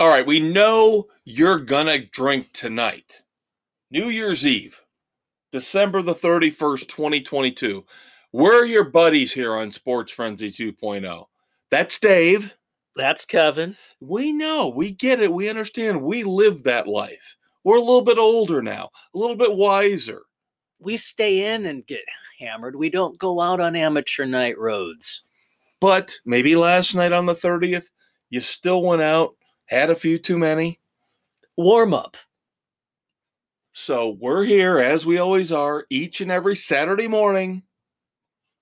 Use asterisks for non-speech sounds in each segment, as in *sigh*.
All right, we know you're gonna drink tonight. New Year's Eve, December the 31st, 2022. We're your buddies here on Sports Frenzy 2.0. That's Dave. That's Kevin. We know, we get it, we understand. We live that life. We're a little bit older now, a little bit wiser. We stay in and get hammered. We don't go out on amateur night roads. But maybe last night on the 30th, you still went out, had a few too many. Warm up. So we're here, as we always are, each and every Saturday morning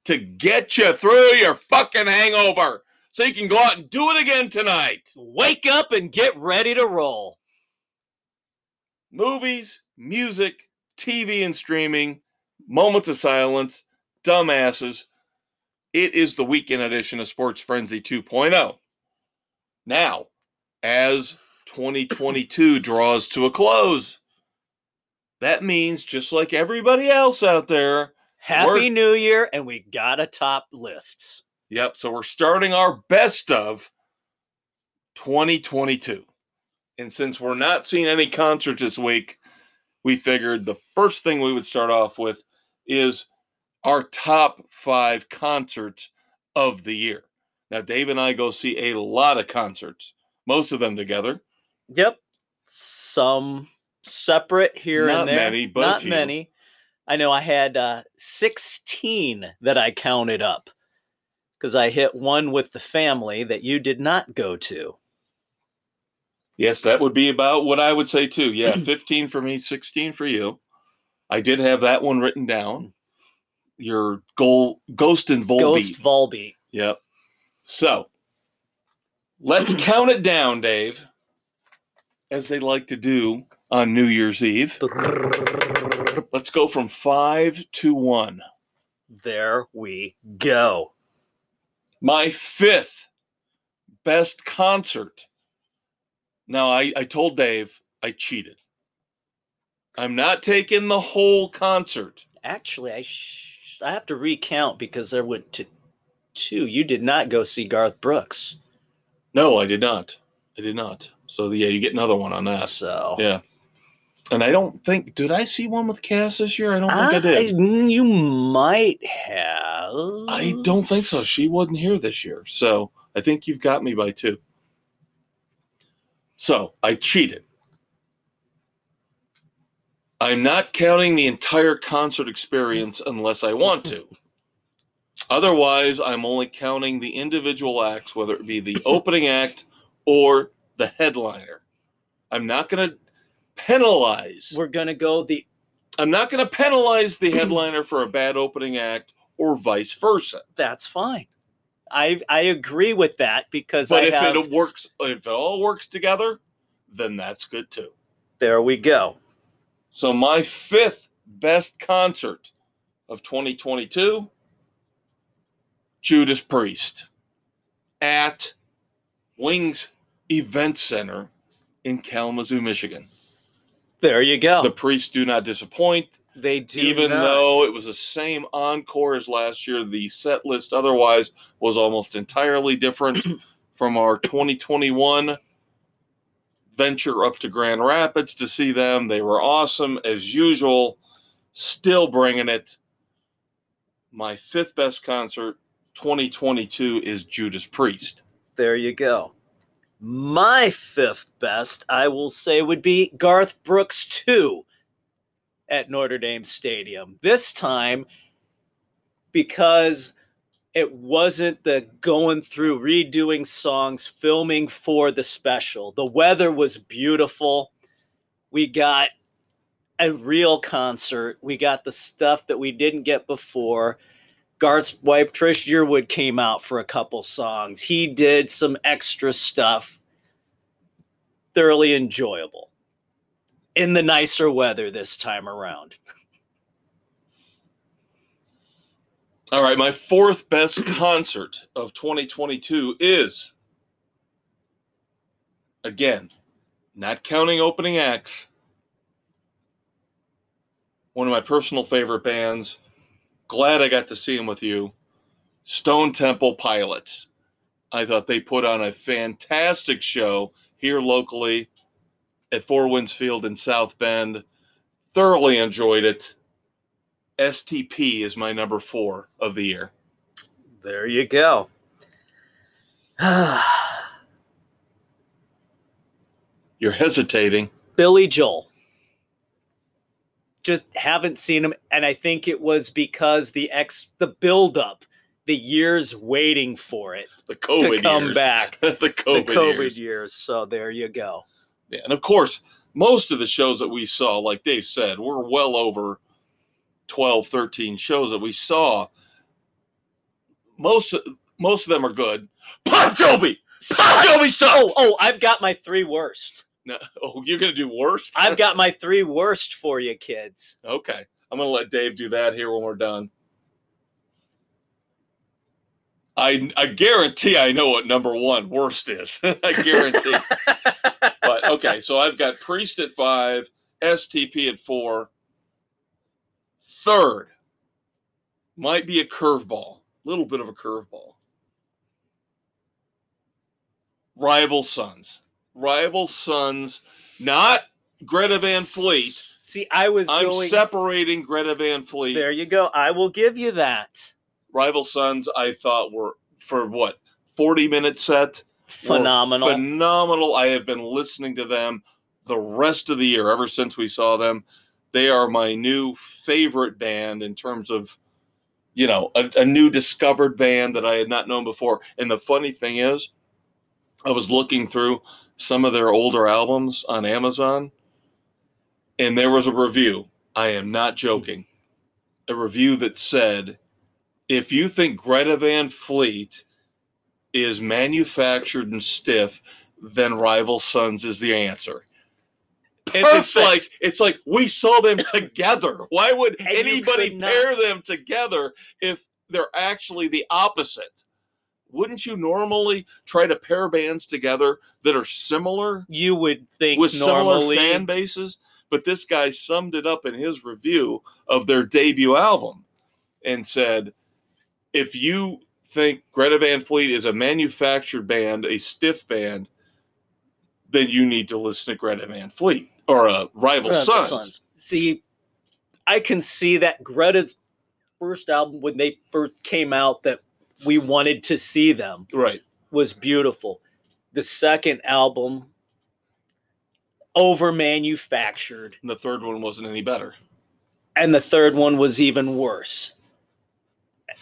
to get you through your fucking hangover so you can go out and do it again tonight. Wake up and get ready to roll. Movies, music, TV and streaming, moments of silence, dumbasses. It is the weekend edition of Sports Frenzy 2.0. Now, as 2022 draws to a close, that means just like everybody else out there, Happy New Year, and we gotta top lists. Yep. So we're starting our best of 2022. And since we're not seeing any concerts this week, we figured the first thing we would start off with is our top five concerts of the year. Now, Dave and I go see a lot of concerts, most of them together. Yep. Some separate here Not and there. Not many, but not few. many. I know I had uh, 16 that I counted up because I hit one with the family that you did not go to. Yes, that would be about what I would say too. Yeah, *clears throat* 15 for me, 16 for you. I did have that one written down. Your goal, Ghost and Volbeat. Ghost Volbeat. Yep. So let's *laughs* count it down, Dave, as they like to do on New Year's Eve. Let's go from five to one. There we go. My fifth best concert. Now, I, I told Dave I cheated. I'm not taking the whole concert. Actually, I sh- I have to recount because there went to two. You did not go see Garth Brooks. No, I did not. I did not. So, yeah, you get another one on that. So Yeah. And I don't think, did I see one with Cass this year? I don't think I did. mm, you might have. I don't think so. She wasn't here this year. So I think you've got me by two. So I cheated. I'm not counting the entire concert experience unless I want to. Otherwise, I'm only counting the individual acts, whether it be the *laughs* opening act or the headliner. I'm not going to penalize. We're gonna go the I'm not going to penalize the *clears throat* headliner for a bad opening act or vice versa. that's fine. I I agree with that because But I if have, it works, if it all works together, then that's good too. there we go. So my fifth best concert of 2022, Judas Priest at Wings Event Center in Kalamazoo, Michigan. There you go. The Priests do not disappoint. they do Even not. though it was the same encore as last year, the set list otherwise was almost entirely different *clears throat* from our 2021 venture up to Grand Rapids to see them. They were awesome as usual, still bringing it. My fifth best concert 2022 is Judas Priest. There you go. My fifth best, I will say, would be Garth Brooks 2 at Notre Dame Stadium. This time, because it wasn't the going through redoing songs, filming for the special. The weather was beautiful. We got a real concert. We got the stuff that we didn't get before. Garth's wife Trish Yearwood came out for a couple songs. He did some extra stuff. Thoroughly enjoyable. In the nicer weather this time around. All right, my fourth best concert of 2022 is again, not counting opening acts. One of my personal favorite bands. Glad I got to see him with you. Stone Temple Pilots. I thought they put on a fantastic show here locally at Four Winds Field in South Bend. Thoroughly enjoyed it. STP is my number four of the year. There you go. *sighs* You're hesitating. Billy Joel. Just haven't seen him, and I think it was because the ex the buildup, the years waiting for it The COVID to come years. back. *laughs* the COVID, the COVID years. years. So there you go. Yeah, and of course, most of the shows that we saw, like Dave said, we're well over 12, 13 shows that we saw. Most most of them are good. Bon Jovi! Bon Jovi oh, sucks! Oh, oh, I've got my three worst. No, *laughs* oh, you're gonna do worst? I've got my three worst for you, kids. okay. I'm gonna let Dave do that here when we're done. I I guarantee I know what number one worst is. *laughs* I guarantee. *laughs* but okay, so I've got Priest at five, STP at four. Third might be a curveball, A little bit of a curveball. Rival Sons, Rival Sons, not Greta Van Fleet. See, I was I'm going. separating Greta Van Fleet. there you go. I will give you that. Rival Sons, I thought were for what 40 minute set. Phenomenal. Phenomenal. I have been listening to them the rest of the year ever since we saw them. They are my new favorite band in terms of, you know, a, a new discovered band that I had not known before. And the funny thing is, I was looking through some of their older albums on Amazon, and there was a review. I am not joking. A review that said, if you think Greta Van Fleet is manufactured and stiff, then Rival Sons is the answer. And it's like it's like we saw them *laughs* together. Why would And anybody pair them together if they're actually the opposite? Wouldn't you normally try to pair bands together that are similar you would think with normally. similar fan bases? But this guy summed it up in his review of their debut album and said, if you think Greta Van Fleet is a manufactured band, a stiff band, then you need to listen to Greta Van Fleet or uh, Rival Rival Sons. Sons. See, I can see that Greta's first album when they first came out that we wanted to see them Right. was beautiful. The second album over manufactured the third one wasn't any better. and the third one was even worse.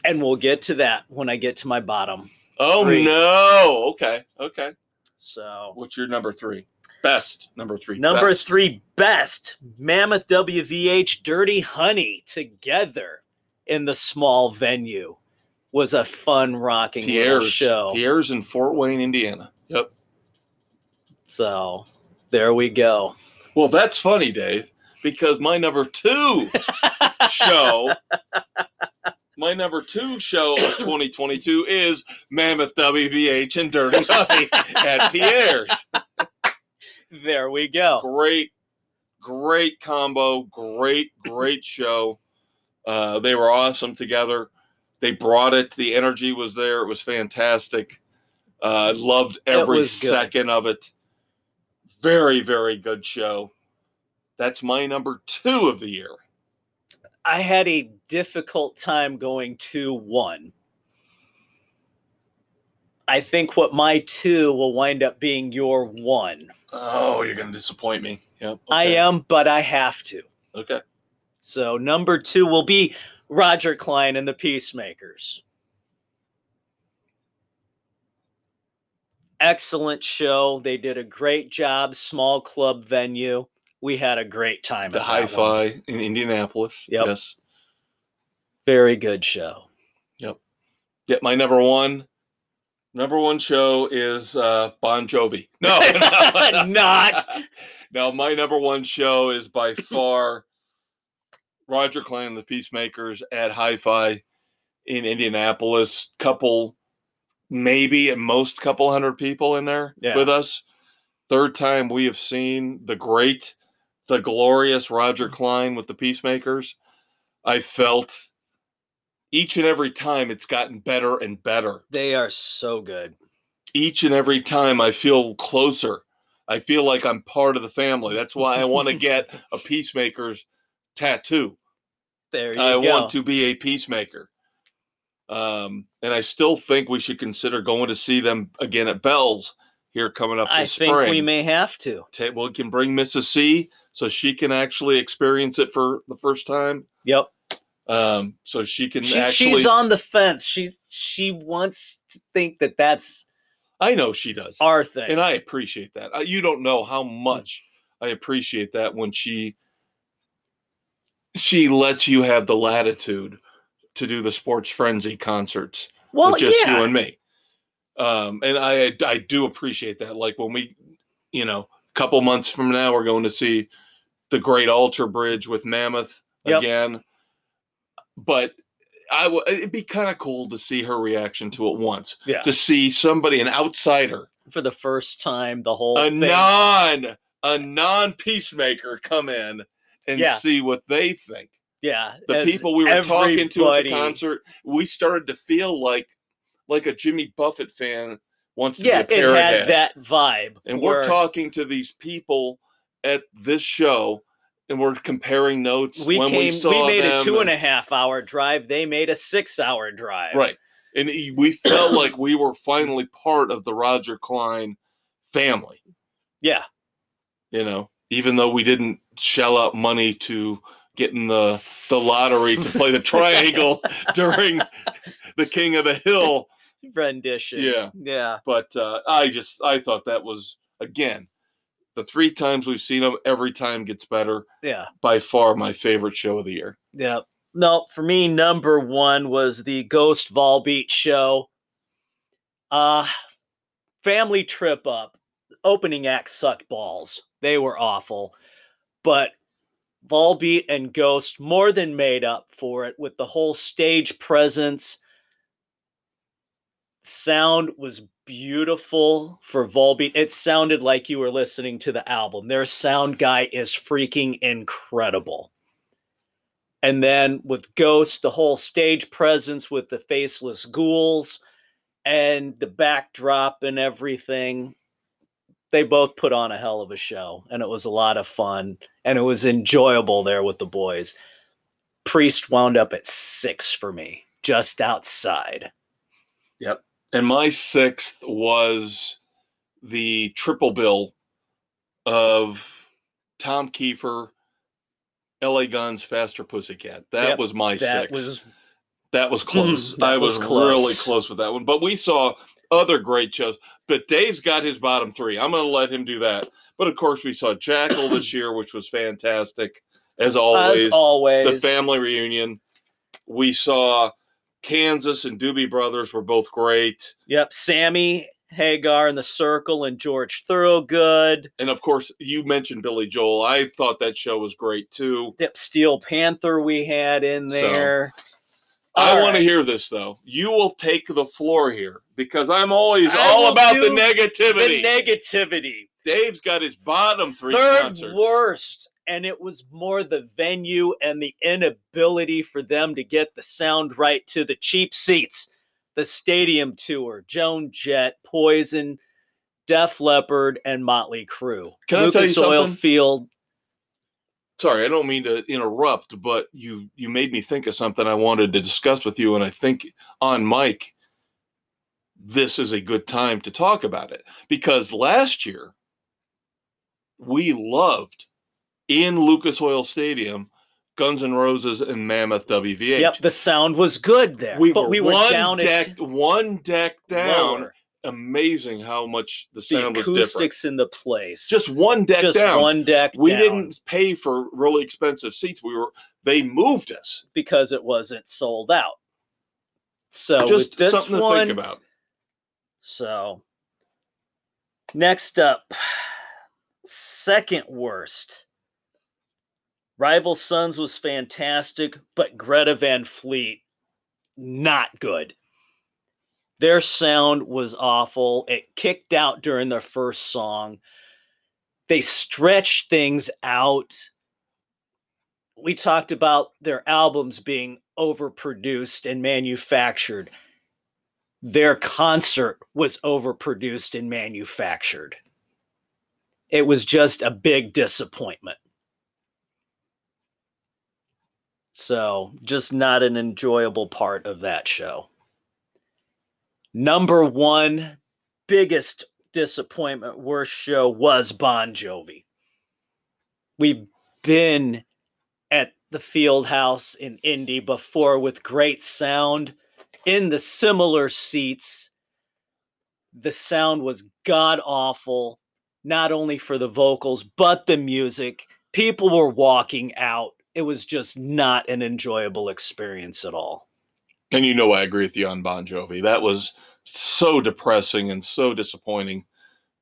And we'll get to that when I get to my bottom. Oh Three. no. Okay. Okay. So What's your number three? Best number three. Number Best. three, best Mammoth WVH Dirty Honey together in the small venue was a fun rocking Pierre's show. Pierre's in Fort Wayne, Indiana. Yep. So there we go. Well, that's funny, Dave, because my number two *laughs* show, my number two show of 2022 is Mammoth WVH and Dirty *laughs* Honey at Pierre's. There we go. Great, great combo. Great, great show. Uh, they were awesome together. They brought it. The energy was there. It was fantastic. Uh, I loved every second of it. Very, very good show. That's my number two of the year. I had a difficult time going to one. I think what my two will wind up being your one. Oh, you're going to disappoint me. Yep. I am, but I have to. Okay. So number two will be Roger Clyne and the Peacemakers. Excellent show. They did a great job. Small club venue. We had a great time. At the Hi Fi in Indianapolis. Yep. Yes. Very good show. Yeah, my number one. Number one show is uh, Bon Jovi. No, *laughs* no, Not. *laughs* No, my number one show is by far Roger Clyne and the Peacemakers at Hi-Fi in Indianapolis. Couple, maybe at most, couple hundred people in there Yeah. with us. Third time we have seen the great, the glorious Roger Clyne with the Peacemakers. I felt each and every time it's gotten better and better They are so good. each and every time I feel closer I feel like I'm part of the family. That's why I want to *laughs* get a peacemaker's tattoo. There you I go. want to be a peacemaker. Um, and I still think we should consider going to see them again at Bell's here coming up I this think spring. we may have to. Ta- we can bring Mrs. C so she can actually experience it for the first time. Yep. Um, so she can She, actually. she's on the fence. She's she wants to think that that's I know she does, our thing. and I appreciate that. You don't know how much I appreciate that when she she lets you have the latitude to do the sports frenzy concerts well, with just yeah. you and me. Um, and I I do appreciate that. Like when we, you know, a couple months from now, we're going to see the Great Alter Bridge with Mammoth Yep. again. But I w- it'd be kind of cool to see her reaction to it once. Yeah. To see somebody, an outsider, for the first time, the whole a thing. non a non peacemaker come in and Yeah. see what they think yeah, the people we were talking to at the concert, we started to feel like like a Jimmy Buffett fan wants to Yeah, be a it had that vibe. and we're talking to these people at this show, and we're comparing notes. We when came. we We, made a two and a half hour drive. They made a six hour drive. right, and we felt like we were finally part of the Roger Clyne family. Yeah. You know, even though we didn't shell out money to get in the the lottery to play the triangle *laughs* during the King of the Hill. *laughs* Rendition. Yeah. Yeah. but uh, I just I thought that was again the three times we've seen them, every time gets better. Yeah. By far, my favorite show of the year. Yeah. No, for me, number one was the Ghost Volbeat show. Uh family trip up. Opening act sucked balls. They were awful. But Volbeat and Ghost more than made up for it with the whole stage presence. Sound was beautiful for Volbeat. It sounded like you were listening to the album. Their sound guy is freaking incredible. And then with Ghost, the whole stage presence with the faceless ghouls and the backdrop and everything, they both put on a hell of a show. And it was a lot of fun. And it was enjoyable there with the boys. Priest wound up at six for me, just outside. Yep. And my sixth was the triple bill of Tom Kiefer, L.A. Guns, Faster Pussycat. That Yep, was my That sixth. was that was hmm, close. that I was was, really close. close with that one. But we saw other great shows. But Dave's got his bottom three. I'm going to let him do that. But of course, we saw Jackyl this *clears throat* year, which was fantastic as always. as always. the family reunion. We saw Kansas and Doobie Brothers were both great. Yep, Sammy Hagar in the Circle and George Thorogood. And of course, you mentioned Billy Joel. I thought that show was great too. Yep, Steel Panther we had in So, there. I All want to hear this though. You will take the floor here because I'm always I all about the negativity. the negativity. Dave's got his bottom three Third concerts. worst. And it was more the venue and the inability for them to get the sound right to the cheap seats. The stadium tour, Joan Jett, Poison, Def Leppard, and Motley Crue. Can I tell you Lucas Oil something? Field. Sorry, I don't mean to interrupt, but you you made me think of something I wanted to discuss with you, and I think on mic, this is a good time to talk about it because last year we loved in Lucas Oil Stadium Guns N' Roses and Mammoth WVH. Yep, the sound was good there. we but were, we were one down deck, at one deck down. lower. Amazing how much the The sound was different. acoustics in the place. Just one deck just down. one deck we down didn't pay for really expensive seats. We were they moved us. because it wasn't sold out. So Just this something to one, think about. So next up, second worst. Rival Sons was fantastic, but Greta Van Fleet, not good. Their sound was awful. It kicked out during their first song. They stretched things out. We talked about their albums being overproduced and manufactured their concert was overproduced and manufactured. It was just a big disappointment. So, just not an enjoyable part of that show. Number one biggest disappointment, worst show was Bon Jovi. We've been at the Field House in Indy before with great sound in the similar seats. The sound was god awful, not only for the vocals, but the music. People were walking out. It was just not an enjoyable experience at all. And you know I agree with you on Bon Jovi. That was so depressing and so disappointing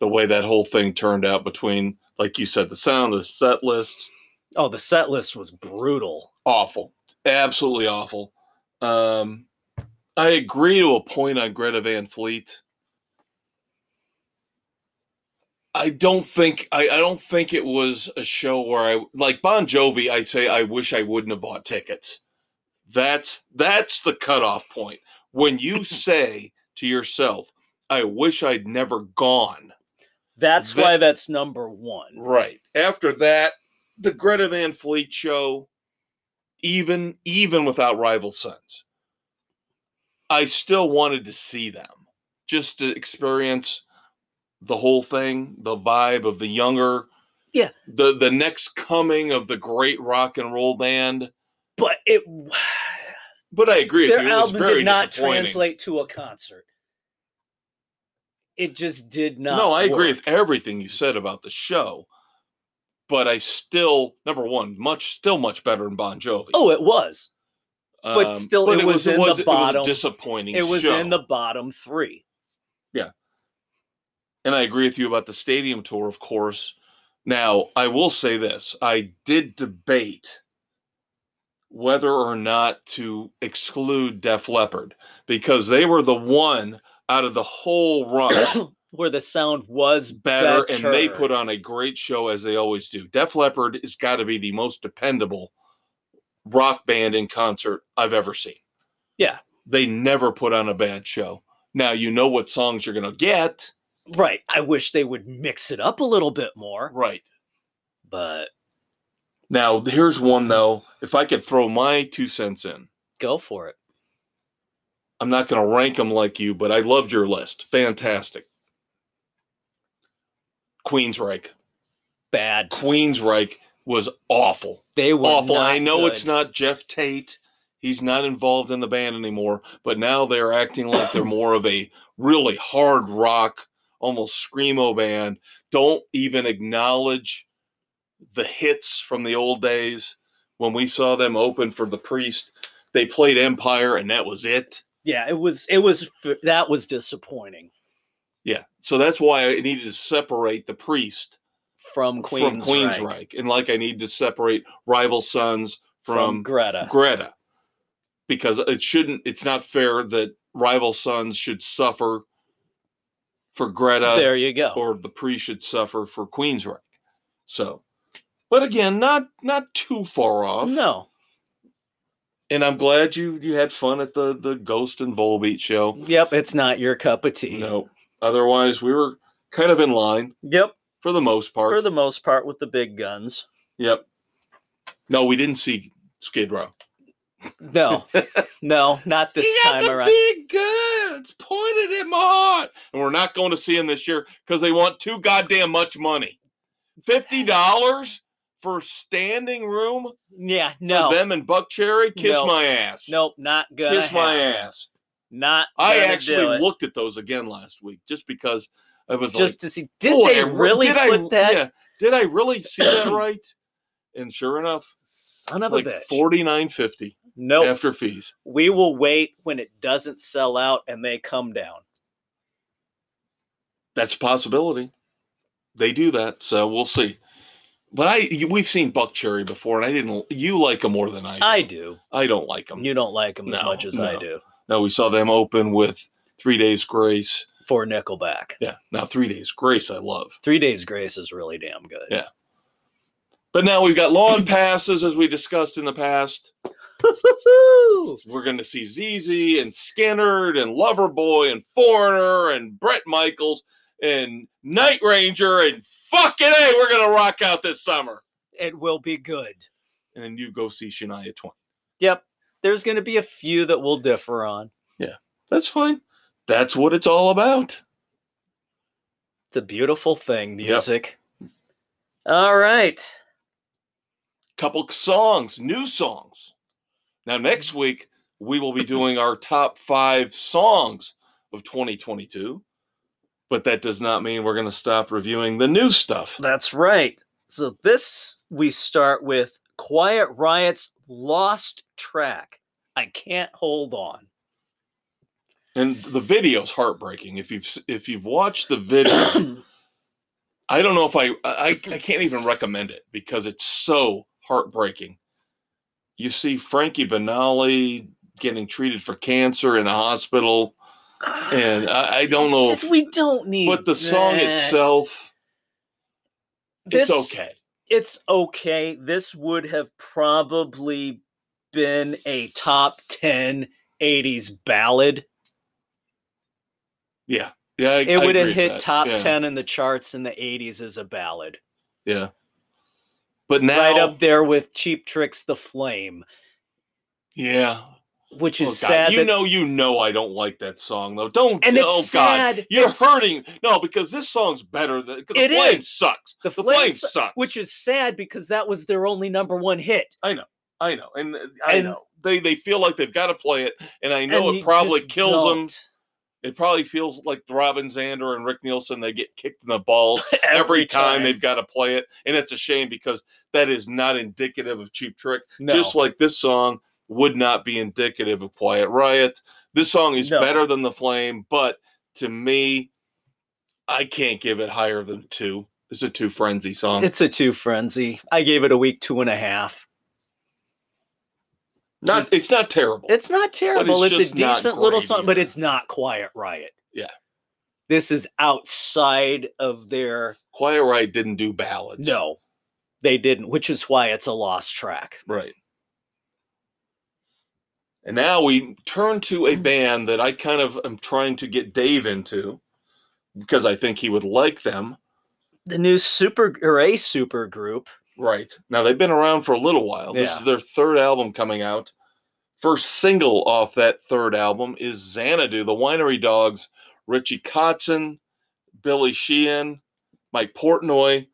the way that whole thing turned out between, like you said, the sound, the set list. Oh, the set list was brutal. Awful. Absolutely awful. Um, I agree to a point on Greta Van Fleet. I don't think I, I don't think it was a show where I like Bon Jovi. I say I wish I wouldn't have bought tickets. That's that's the cutoff point. When you *laughs* say to yourself, I wish I'd never gone. That's That- why that's number one. Right. After that, the Greta Van Fleet show, even even without Rival Sons, I still wanted to see them just to experience the whole thing, the vibe of the younger, Yeah. the the next coming of the great rock and roll band. But it But I agree with their. Album did not translate to a concert. It just did not. no, I agree with everything you said about the show. But I still, number one, much still much better than Bon Jovi. Oh, it was. but um, still, it was in the it was a bottom. disappointing. It was show. in the bottom three. Yeah, and I agree with you about the stadium tour, of course. Now, I will say this: I did debate whether or not to exclude Def Leppard because they were the one out of the whole run *coughs* Where the sound was better, better, and they put on a great show as they always do. Def Leppard has got to be the most dependable rock band in concert I've ever seen. Yeah. They never put on a bad show. Now you know what songs you're going to get. right. I wish they would mix it up a little bit more, Right. but Now here's one though. If I could throw my two cents in, go for it. I'm not going to rank them like you, but I loved your list. Fantastic. Queensryche. Bad. Queensryche was awful. They were awful. I know good. it's not Geoff Tate. He's not involved in the band anymore, but now they're acting like they're more of a really hard rock, almost screamo band. Don't even acknowledge the hits from the old days when we saw them open for the Priest. They played Empire, and that was it. Yeah, it was. It was. That was disappointing Yeah, so that's why I needed to separate the Priest from Queens from Queensryche. And like I need to separate Rival Sons from, from Greta. Greta because it shouldn't it's not fair that rival sons should suffer for Greta there you go. or the priest should suffer for Queensryche. So but again, not not too far off. no. And I'm glad you you had fun at the the Ghost and Volbeat show. Yep, it's not your cup of tea. No. Otherwise we were kind of in line Yep, for the most part. for the most part with the big guns. yep. No, we didn't see Skid Row. No, *laughs* no, not this he got time the around. big guns pointed at my heart. And we're not going to see him this year because they want too goddamn much money. Fifty dollars for standing room Yeah, for no, them and Buckcherry? Kiss No. my ass. nope, not gonna. Kiss my happen. ass. Not. I actually looked at those again last week just because I was just like, to see. Did they really did put I, that? Yeah, did I really see that *coughs* right? And sure enough, Son of like a bitch. forty nine fifty nope. after fees. We will wait when it doesn't sell out and they come down. That's a possibility. They do that, so we'll see. But I, we've seen Buckcherry before, and I didn't. You like them more than I. Do. I do. I don't like them. You don't like them as much as I do. No, we saw them open with Three Days Grace. For Nickelback, Yeah, now Three Days Grace, I love. Three Days Grace is really damn good. Yeah. But now we've got lawn passes, as we discussed in the past. *laughs* We're going to see ZZ and Skynyrd and Loverboy and Foreigner and Bret Michaels and Night Ranger and fucking A, we're gonna rock out this summer. It will be good. And then you go see Shania Twain. Yep. There's to be a few that we'll differ on. Yeah, that's fine. That's what it's all about. It's a beautiful thing, Yep. music. All right. Couple songs, new songs. Now next week we will be doing our top five songs of 2022. But that does not mean we're going to stop reviewing the new stuff. That's right. So this we start with Quiet Riot's Lost Track. I can't hold on. And the video's heartbreaking. If you've if you've watched the video, *clears throat* I don't know if I, I I can't even recommend it because it's so heartbreaking. You see Frankie Banali getting treated for cancer in the hospital, and I, I don't know Just- if, we don't need but the song itself, This- it's okay. It's okay. This would have probably been a top 10 80s ballad. Yeah, yeah, I, It would have hit that. top Yeah, 10 in the charts in the 80s as a ballad. Yeah, but now, right up there with Cheap Tricks The Flame, yeah. Which Oh, is God. sad. You that- know, you know, I don't like that song though. Don't. And it's oh, God. sad. You're It's- hurting. No, because this song's better than the It flame is. sucks. The The, Flame flame su- sucks. which is sad because that was their only number one hit. I know, I know. and uh, I And- know they they feel like they've got to play it, and I know And it probably kills them. don't. It probably feels like Robin Zander and Rick Nielsen. They get kicked in the balls *laughs* every, time, they've got to play it, and it's a shame because that is not indicative of Cheap Trick. No. Just like this song would not be indicative of Quiet Riot. This song is No. better than The Flame, but to me, I can't give it higher than two. It's a two frenzy song. It's a two frenzy. I gave it a week, two and a half. not. It's not terrible. It's not terrible. It's, just a decent little song, but it's not Quiet Riot. Yeah. This is outside of their. Quiet Riot didn't do ballads. No, they didn't, which is why it's a lost track. Right. And now we turn to a mm. band that I kind of am trying to get Dave into because I think he would like them. The new super or a super group. Right. Now they've been around for a little while. This is their third album coming out. First single off that third album is Xanadu, the Winery Dogs, Richie Kotzen, Billy Sheehan, Mike Portnoy,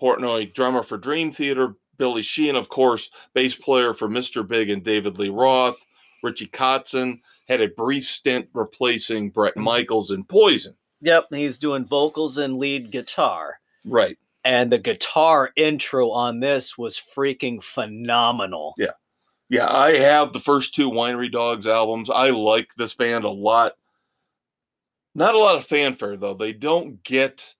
Portnoy, drummer for Dream Theater, Billy Sheehan, of course, bass player for Mr. Big and David Lee Roth. Richie Kotzen had a brief stint replacing Bret mm-hmm. Michaels in Poison. Yep, he's doing vocals and lead guitar. Right. And the guitar intro on this was freaking phenomenal. Yeah, Yeah, I have the first two Winery Dogs albums. I like this band a lot. Not a lot of fanfare though. They don't get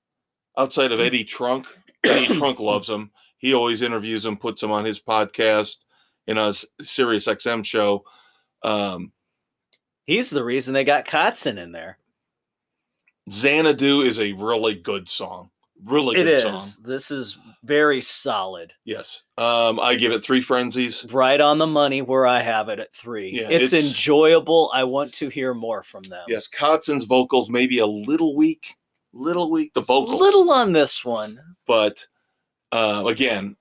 outside of mm. Eddie Trunk. Eddie Trunk loves them. He always interviews them, puts them on his podcast in a Sirius XM show. Um, He's the reason they got Kotzen in there. Xanadu is a really good song. Really It good is. song. This is very solid. Yes. Um, I give it three frenzies. Right on the money where I have it at three. Yeah, it's, it's- enjoyable. I want to hear more from them. Yes, Kotzen's vocals maybe a little weak. Little weak. The vocals. A little on this one. but uh, again,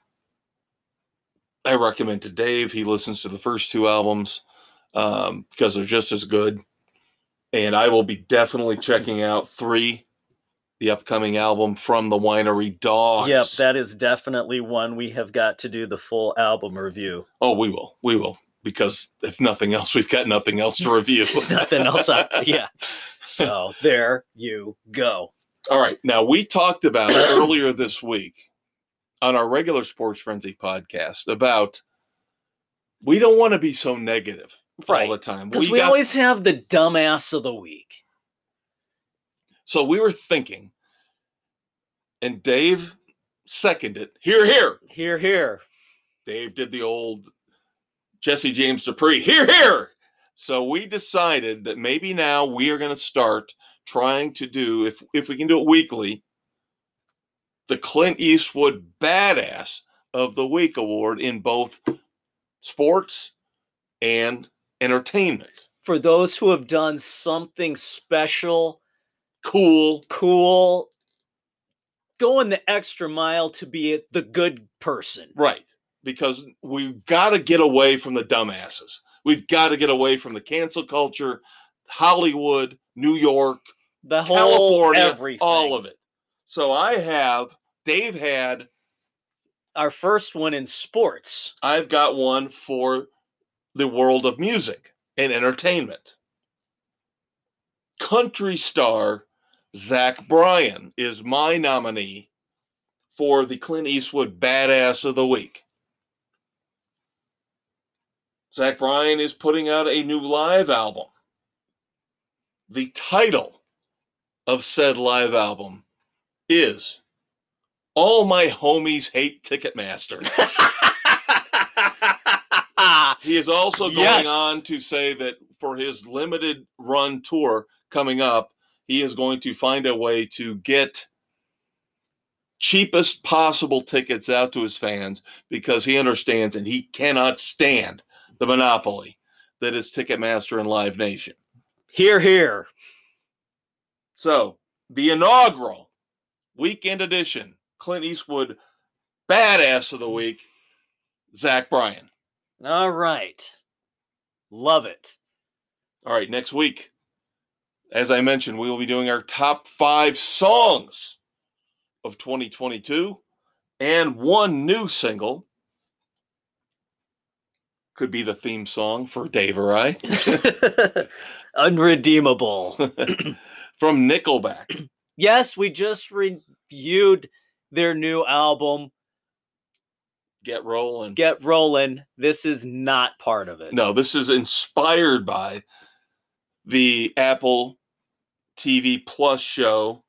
I recommend to Dave. He listens to the first two albums um, because they're just as good. And I will be definitely checking out three, the upcoming album from the Winery Dogs. Yep, that is definitely one we have got to do the full album review. oh, we will, we will, because if nothing else, we've got nothing else to review. *laughs* Nothing else out there. *laughs* Yeah. So there you go. All right. Now, we talked about earlier this week on our regular Sports Frenzy podcast about we don't want to be so negative Right. all the time. Because we, got- always have the dumbass of the week. so we were thinking, and Dave seconded. Here, here. Here, here. Dave did the old Jesse James Dupree. Here, here. So we decided that maybe now we are going to start trying to do, if if we can do it weekly, the Clint Eastwood Badass of the Week award in both sports and entertainment. For those who have done something special cool. cool, going the extra mile to be the good person. Right. Because we've got to get away from the dumbasses. We've got to get away from the cancel culture, Hollywood, New York, The whole California, everything. all of it. So I have, Dave had, Our first one in sports. I've got one for the world of music and entertainment. Country star Zach Bryan is my nominee for the Clint Eastwood Badass of the Week. Zach Bryan is putting out a new live album. The title of said live album is All My Homies Hate Ticketmaster. *laughs* He is also going Yes. on to say that for his limited run tour coming up, he is going to find a way to get cheapest possible tickets out to his fans because he understands and he cannot stand the monopoly that is Ticketmaster and Live Nation. here, here. So, the inaugural weekend edition Clint Eastwood Badass of the mm. Week, Zach Bryan. All right. Love it. All right, next week, as I mentioned, we will be doing our top five songs of 2022 and one new single. Could be the theme song for Dave or I *laughs* Unredeemable. *laughs* from Nickelback. yes, we just reviewed their new album, Get rolling. Get rolling. This is not part of it. No, this is inspired by the Apple TV Plus show,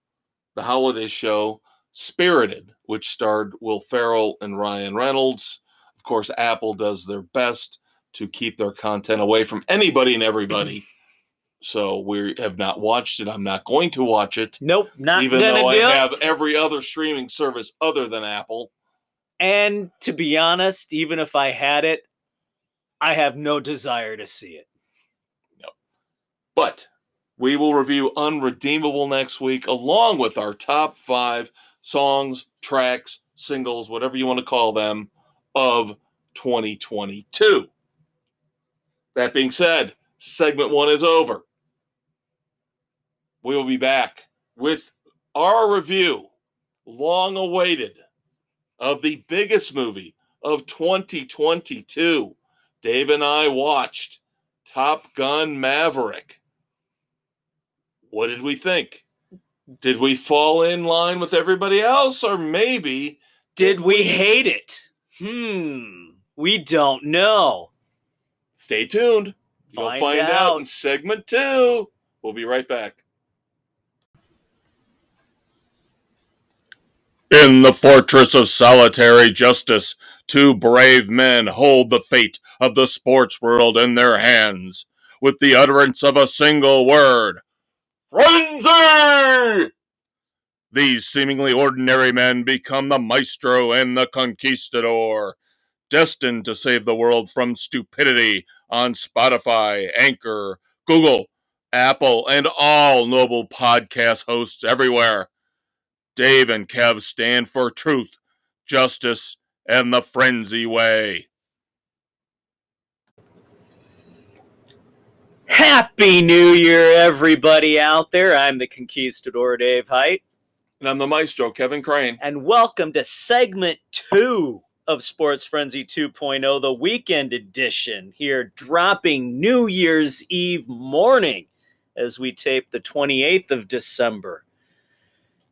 the holiday show Spirited, which starred Will Ferrell and Ryan Reynolds. Of course, Apple does their best to keep their content away from anybody and everybody. So we have not watched it. I'm not going to watch it, Nope, not even though I it. have every other streaming service other than Apple. And to be honest, even if I had it, I have no desire to see it. Nope. But we will review Unredeemable next week, along with our top five songs, tracks, singles, whatever you want to call them, of 2022. That being said, segment one is over. We will be back with our review, long awaited, of the biggest movie of 2022. Dave and I watched Top Gun Maverick. What did we think? Did we fall in line with everybody else, or maybe Did we hate it? Hmm. We don't know. stay tuned? You'll Find find out. out. in segment two. We'll be right back. In the fortress of solitary justice, two brave men hold the fate of the sports world in their hands with the utterance of a single word Frenzy! These seemingly ordinary men become the maestro and the conquistador, destined to save the world from stupidity on Spotify, Anchor, Google, Apple, and all noble podcast hosts everywhere. Dave and Kev stand for truth, justice, and the frenzy way. Happy New Year, everybody out there. I'm the Conquistador Dave Height, And I'm the maestro, Kevin Crane. and welcome to segment two of Sports Frenzy 2.0, the weekend edition, here dropping New Year's Eve morning as we tape the 28th of December.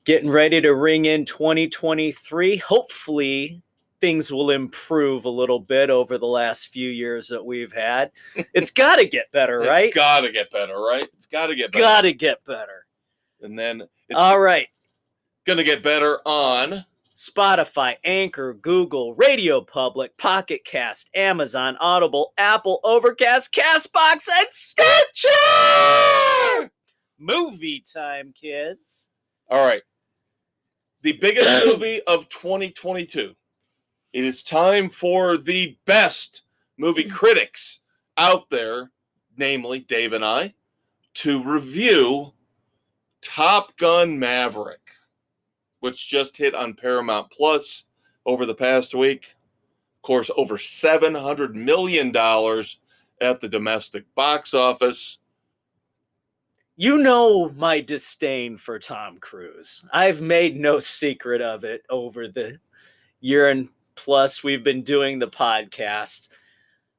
Getting ready to ring in 2023. Hopefully, things will improve a little bit over the last few years that we've had. *laughs* It's got to get better, right? It's gotta get better, right? It's gotta get better. Got to get better. And then it's All right. gonna get better on Spotify, Anchor, Google, Radio Public, Pocket Cast, Amazon, Audible, Apple, Overcast, Castbox, and Stitcher! Movie time, kids. All right. The biggest *clears throat* movie of 2022. It is time for the best movie *clears throat* critics out there, namely Dave and I, to review Top Gun Maverick, which just hit on Paramount Plus over the past week. Of course, over $700 million at the domestic box office. You know my disdain for Tom Cruise. I've made no secret of it over the year and plus we've been doing the podcast.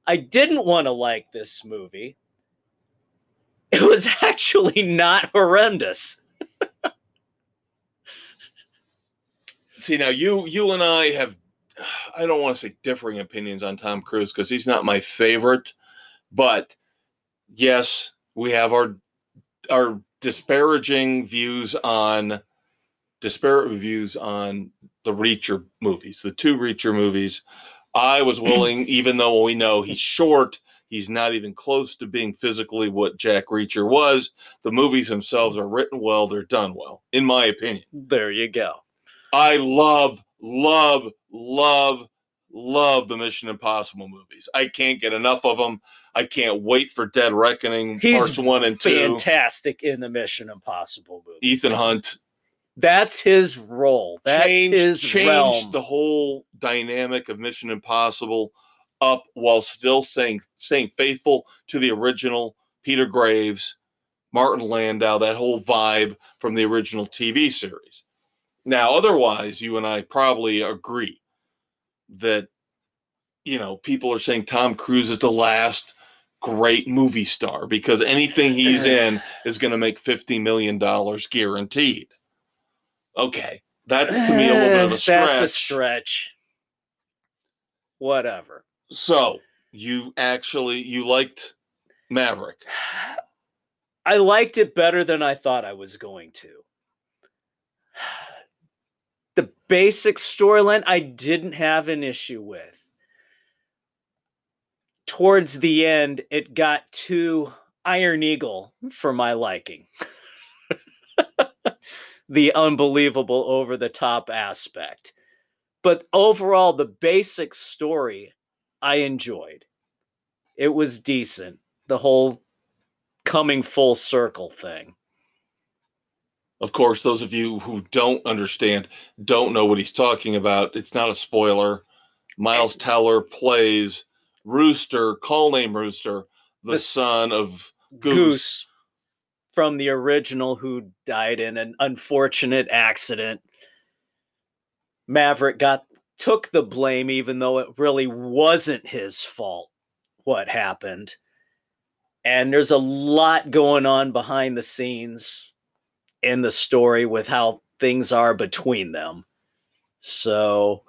I didn't want to like this movie. It was *laughs* actually not horrendous. See now you you and I have I don't want to say differing opinions on Tom Cruise because he's not my favorite, but yes, we have our our disparaging views on disparate views on the Reacher movies, the two Reacher movies. I was *clears throat* willing, even though we know he's short, he's not even close to being physically what Jack Reacher was. The movies themselves are written well, they're done well, in my opinion. There you go. I love, love, love, love the Mission Impossible movies. I can't get enough of them. I can't wait for Dead Reckoning He's parts one and two. Fantastic in the Mission Impossible movie. Ethan Hunt That's his role. That's changed, his realm. the whole dynamic of Mission Impossible up while still staying staying faithful to the original Peter Graves, Martin Landau, that whole vibe from the original TV series. Now, otherwise, you and I probably agree that you know people are saying Tom Cruise is the last great movie star because anything he's in is going to make fifty million dollars guaranteed. Okay, that's to me a little bit of a stretch. *sighs* That's a stretch. Whatever. So you actually you liked Maverick. *sighs* I liked it better than I thought I was going to. *sighs* The basic storyline I didn't have an issue with. Towards the end, it got too Iron Eagle for my liking. *laughs* the unbelievable over the top aspect. But overall, the basic story I enjoyed. It was decent. The whole coming full circle thing. Of course, those of you who don't understand don't know what he's talking about. It's not a spoiler. Miles eh. Teller plays Rooster, call name Rooster, the, The son of Goose. Goose. from the original who died in an unfortunate accident. Maverick got took the blame even though it really wasn't his fault what happened. And there's a lot going on behind the scenes in the story with how things are between them. So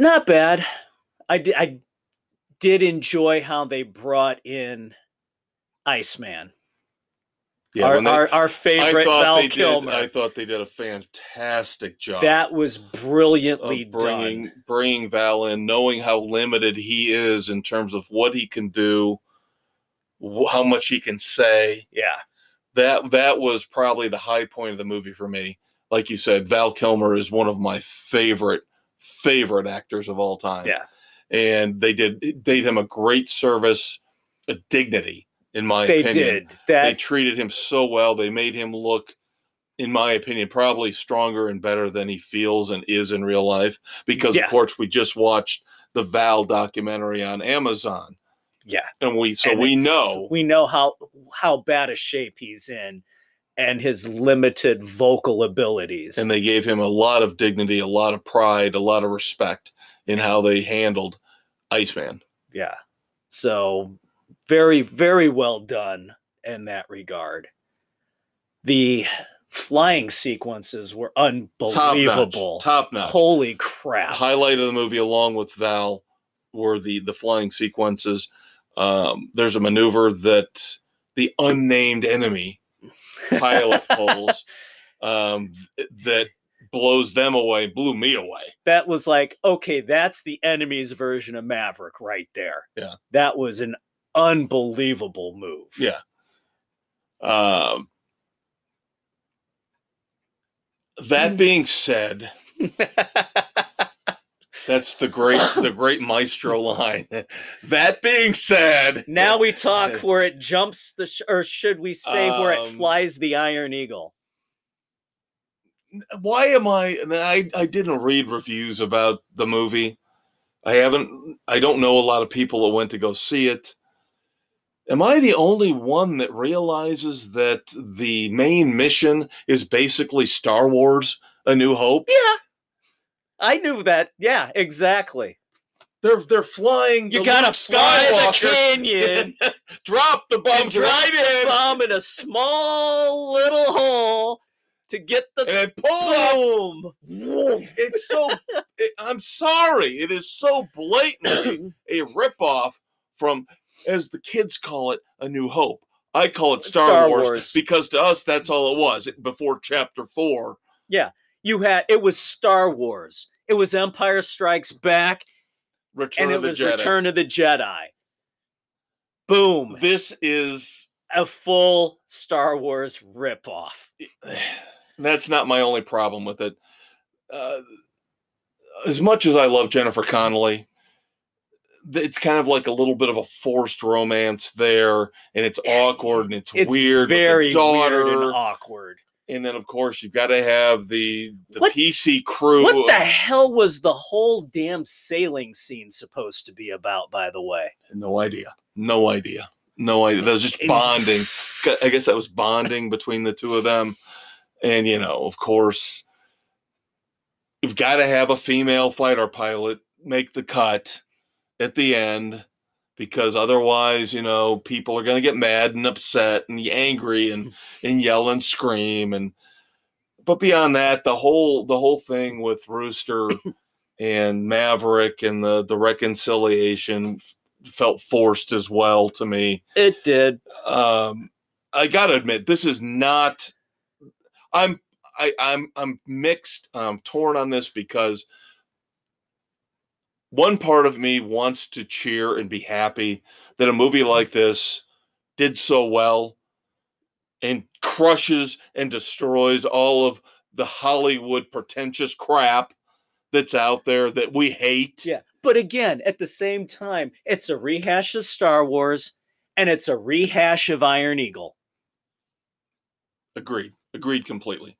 not bad. I did, I did enjoy how they brought in Iceman, Yeah, our, they- our our favorite Val they did. Kilmer. I thought they did a fantastic job. that was brilliantly bringing done. bringing Val in, knowing how limited he is in terms of what he can do, how much he can say. Yeah, That that was probably the high point of the movie for me. Like you said, Val Kilmer is one of my favorite favorite actors of all time. Yeah. and they did they did him a great service, a dignity in my they opinion. They did They treated him so well. They made him look, in my opinion, probably stronger and better than he feels and is in real life. Because Yeah. of course, we just watched the Val documentary on Amazon, Yeah, and we so and we know we know how how bad a shape he's in, and his limited vocal abilities. and they gave him a lot of dignity, a lot of pride, a lot of respect in how they handled Iceman. yeah, so very very well done in that regard. The flying sequences were Top notch, unbelievable. top notch. Holy crap! highlight of the movie along with val were the the flying sequences um there's a maneuver that the unnamed enemy pilot pulls *laughs* um th- that blows them away blew me away that was like, okay, that's the enemy's version of Maverick right there. Yeah. That was an unbelievable move. Yeah. um that being said *laughs* That's the great the *coughs* great maestro line. that being said, Now we talk *laughs* where it jumps the, sh- or should we say where it Um, flies the Iron Eagle? why am I? I I didn't read reviews about the movie. I haven't. I don't know a lot of people that went to go see it. Am I the only one that realizes that the main mission is basically Star Wars: A New Hope? Yeah, I knew that. Yeah, exactly. They're they're flying. You gotta fly the *laughs* canyon *laughs* drop the bomb and drop right the bomb in a small little hole to get the and then pull boom. It's so. *laughs* it, I'm sorry. It is so blatantly *clears throat* a ripoff from, as the kids call it, A New Hope. I call it Star, Star Wars, Wars. because to us that's all it was before Chapter Four. Yeah, you had it was Star Wars. It was Empire Strikes Back, Return and it of the was Jedi. Return of the Jedi. Boom! This is. A full Star Wars ripoff. *sighs* That's not my only problem with it. Uh, as much as I love Jennifer Connelly, it's kind of like a little bit of a forced romance there, and it's awkward and it's, It's weird. very daughter, weird and awkward. And then of course you've got to have the the What- PC crew. What the hell was the whole damn sailing scene supposed to be about? By the way, No idea. No idea. No idea. That was just bonding. *laughs* I guess that was bonding between the two of them. And you know, of course, you've got to have a female fighter pilot make the cut at the end because otherwise, you know, people are going to get mad and upset and angry and and yell and scream and but beyond that, the whole the whole thing with Rooster *coughs* and Maverick and the the reconciliation felt forced as well to me. it did. Um, I gotta admit, this is not. I'm I, I'm I'm mixed. I'm torn on this because one part of me wants to cheer and be happy that a movie like this did so well and crushes and destroys all of the Hollywood pretentious crap that's out there that we hate. Yeah. But again, at the same time, it's a rehash of Star Wars and it's a rehash of Iron Eagle. Agreed. Agreed completely.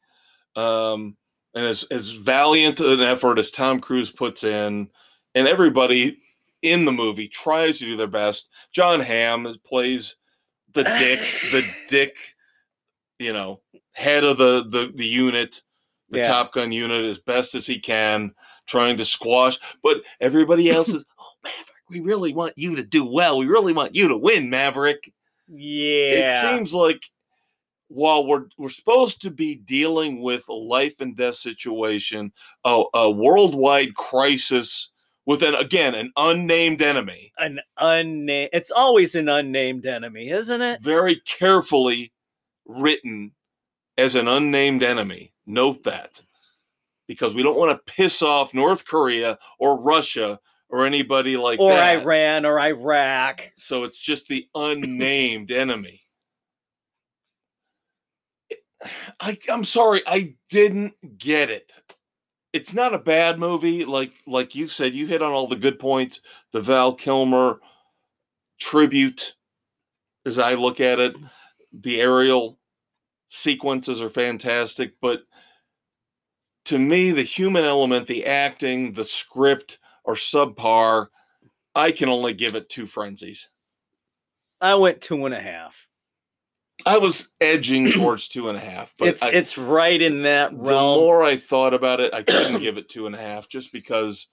Um, and as as valiant an effort as Tom Cruise puts in, and everybody in the movie tries to do their best. Jon Hamm plays the dick, the *laughs* dick, you know, head of the the, the unit, the Yeah. Top Gun unit, as best as he can, trying to squash. But everybody *laughs* else is, oh Maverick, we really want you to do well. We really want you to win, Maverick Yeah. it seems like while we're we're supposed to be dealing with a life and death situation, a, a worldwide crisis with an again an unnamed enemy, an unnamed it's always an unnamed enemy, isn't it? very carefully written as an unnamed enemy. Note that because we don't want to piss off North Korea or Russia or anybody like or that. Iran or Iraq. So it's just the unnamed enemy. I, I'm sorry, I didn't get it. It's not a bad movie, like like you said. You hit on all the good points. The Val Kilmer tribute, as I look at it, mm. the aerial sequences are fantastic. But to me, the human element, the acting, the script are subpar. I can only give it two frenzies. I went two and a half. I was edging *clears throat* towards two and a half, but it's I, it's right in that realm. the more I thought about it, I couldn't *clears throat* give it two and a half just because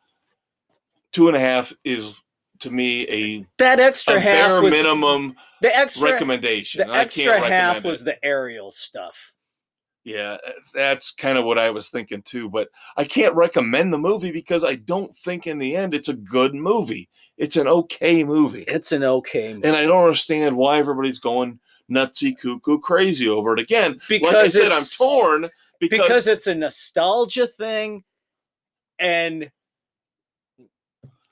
two and a half is to me a, that a extra half bare was minimum the extra recommendation. the extra half was it. the aerial stuff. Yeah, uh, that's kind of what I was thinking too. But I can't recommend the movie because I don't think in the end it's a good movie. It's an okay movie. It's an okay movie. And I don't understand why everybody's going nutsy cuckoo crazy over it again. because like I said, I'm torn because, because it's a nostalgia thing and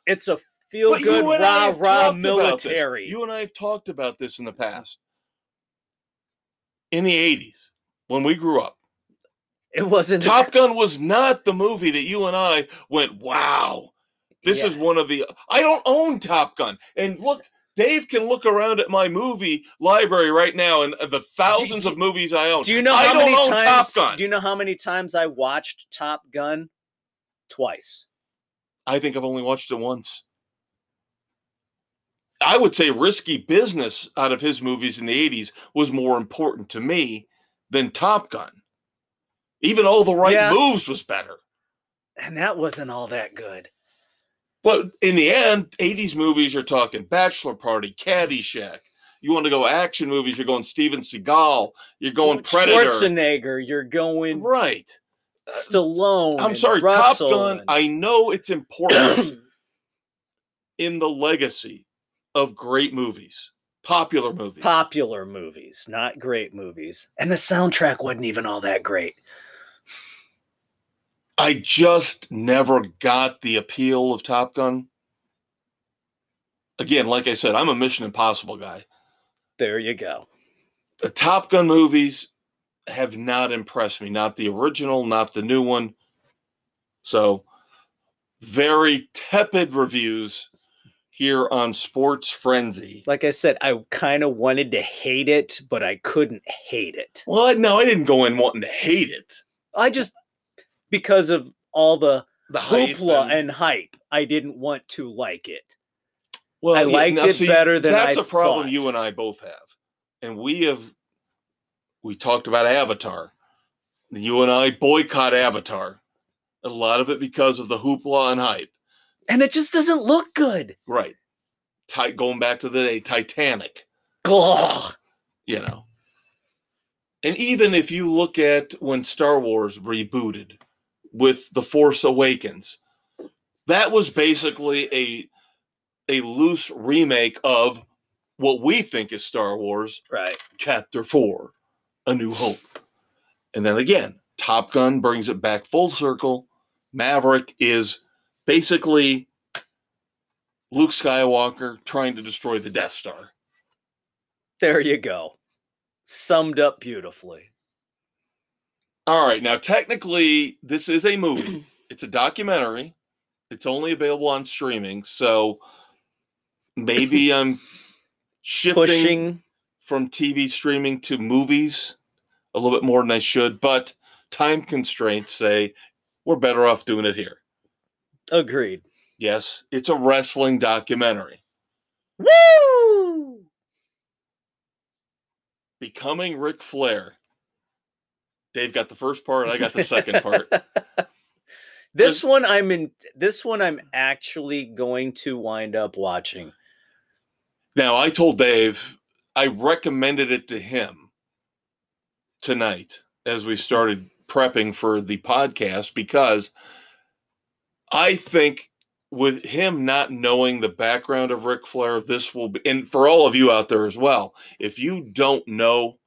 it's a feel good you and I rah have rah talked military. You and I have talked about this in the past. In the 80s, when we grew up, it wasn't Top Gun was not the movie that you and I went, wow, This Yeah. is one of the. I don't own Top Gun, and look, Dave can look around at my movie library right now and uh, the thousands do- of movies I own. Do you know I how many times? Top Gun. Do you know how many times I watched Top Gun? Twice. I think I've only watched it once. I would say Risky Business out of his movies in the 80s was more important to me than Top Gun. Even All the Right Yeah. Moves was better. And that wasn't all that good. But in the end, 80s movies, you're talking Bachelor Party, Caddyshack. You want to go action movies, you're going Steven Seagal, you're going Predator. Schwarzenegger, you're going Right. Uh, Stallone. I'm sorry, Russell Top Gun, and- I know it's important *clears throat* in the legacy of great movies, popular movies. popular movies, not great movies. And the soundtrack wasn't even all that great. I just never got the appeal of Top Gun. Again, like I said, I'm a Mission Impossible guy. There you go. The Top Gun movies have not impressed me, not the original, not the new one. So, very tepid reviews here on Sports Frenzy. Like I said, I kind of wanted to hate it, but I couldn't hate it. Well, no, I didn't go in wanting to hate it. I just because of all the The hype hoopla and, hype, I didn't want to like it. well, I yeah, liked now it better than that's I a problem thought. you and I both have, and we have. We talked about Avatar. You and I boycott Avatar. A lot of it because of the hoopla and hype. And it just doesn't look good. Right. Ti- going back to the day, Titanic. Ugh. you know. And even if you look at when Star Wars rebooted with The Force Awakens, that was basically a a loose remake of what we think is Star Wars Right. Chapter 4, A New Hope. And then again, Top Gun brings it back full circle. Maverick is basically Luke Skywalker trying to destroy the Death Star. There you go. Summed up beautifully. All right, now technically, this is a movie. *clears throat* It's a documentary. It's only available on streaming, so maybe *laughs* I'm shifting Pushing from TV streaming to movies a little bit more than I should, but time constraints say we're better off doing it here. agreed. Yes, it's a wrestling documentary. Woo! Becoming Ric Flair. Dave got the first part, I got the second part. *laughs* this one I'm in this one I'm actually going to wind up watching. Now, I told Dave I recommended it to him tonight as we started prepping for the podcast because I think with him not knowing the background of Ric Flair, this will be, and for all of you out there as well, if you don't know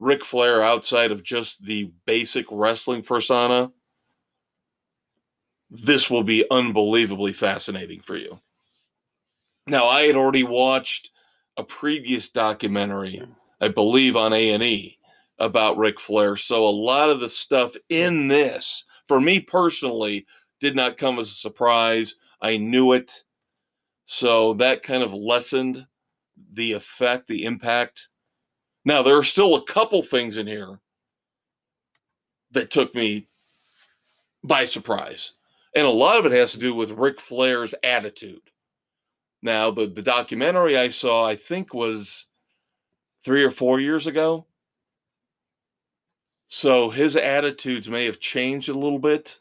Ric Flair outside of just the basic wrestling persona, this will be unbelievably fascinating for you. Now, I had already watched a previous documentary, I believe on A&E about Ric Flair, so a lot of the stuff in this for me personally did not come as a surprise. I knew it. So that kind of lessened the effect, the impact. Now, there are still a couple things in here that took me by surprise. And a lot of it has to do with Ric Flair's attitude. Now, the, the documentary I saw, I think, was three or four years ago. So his attitudes may have changed a little bit.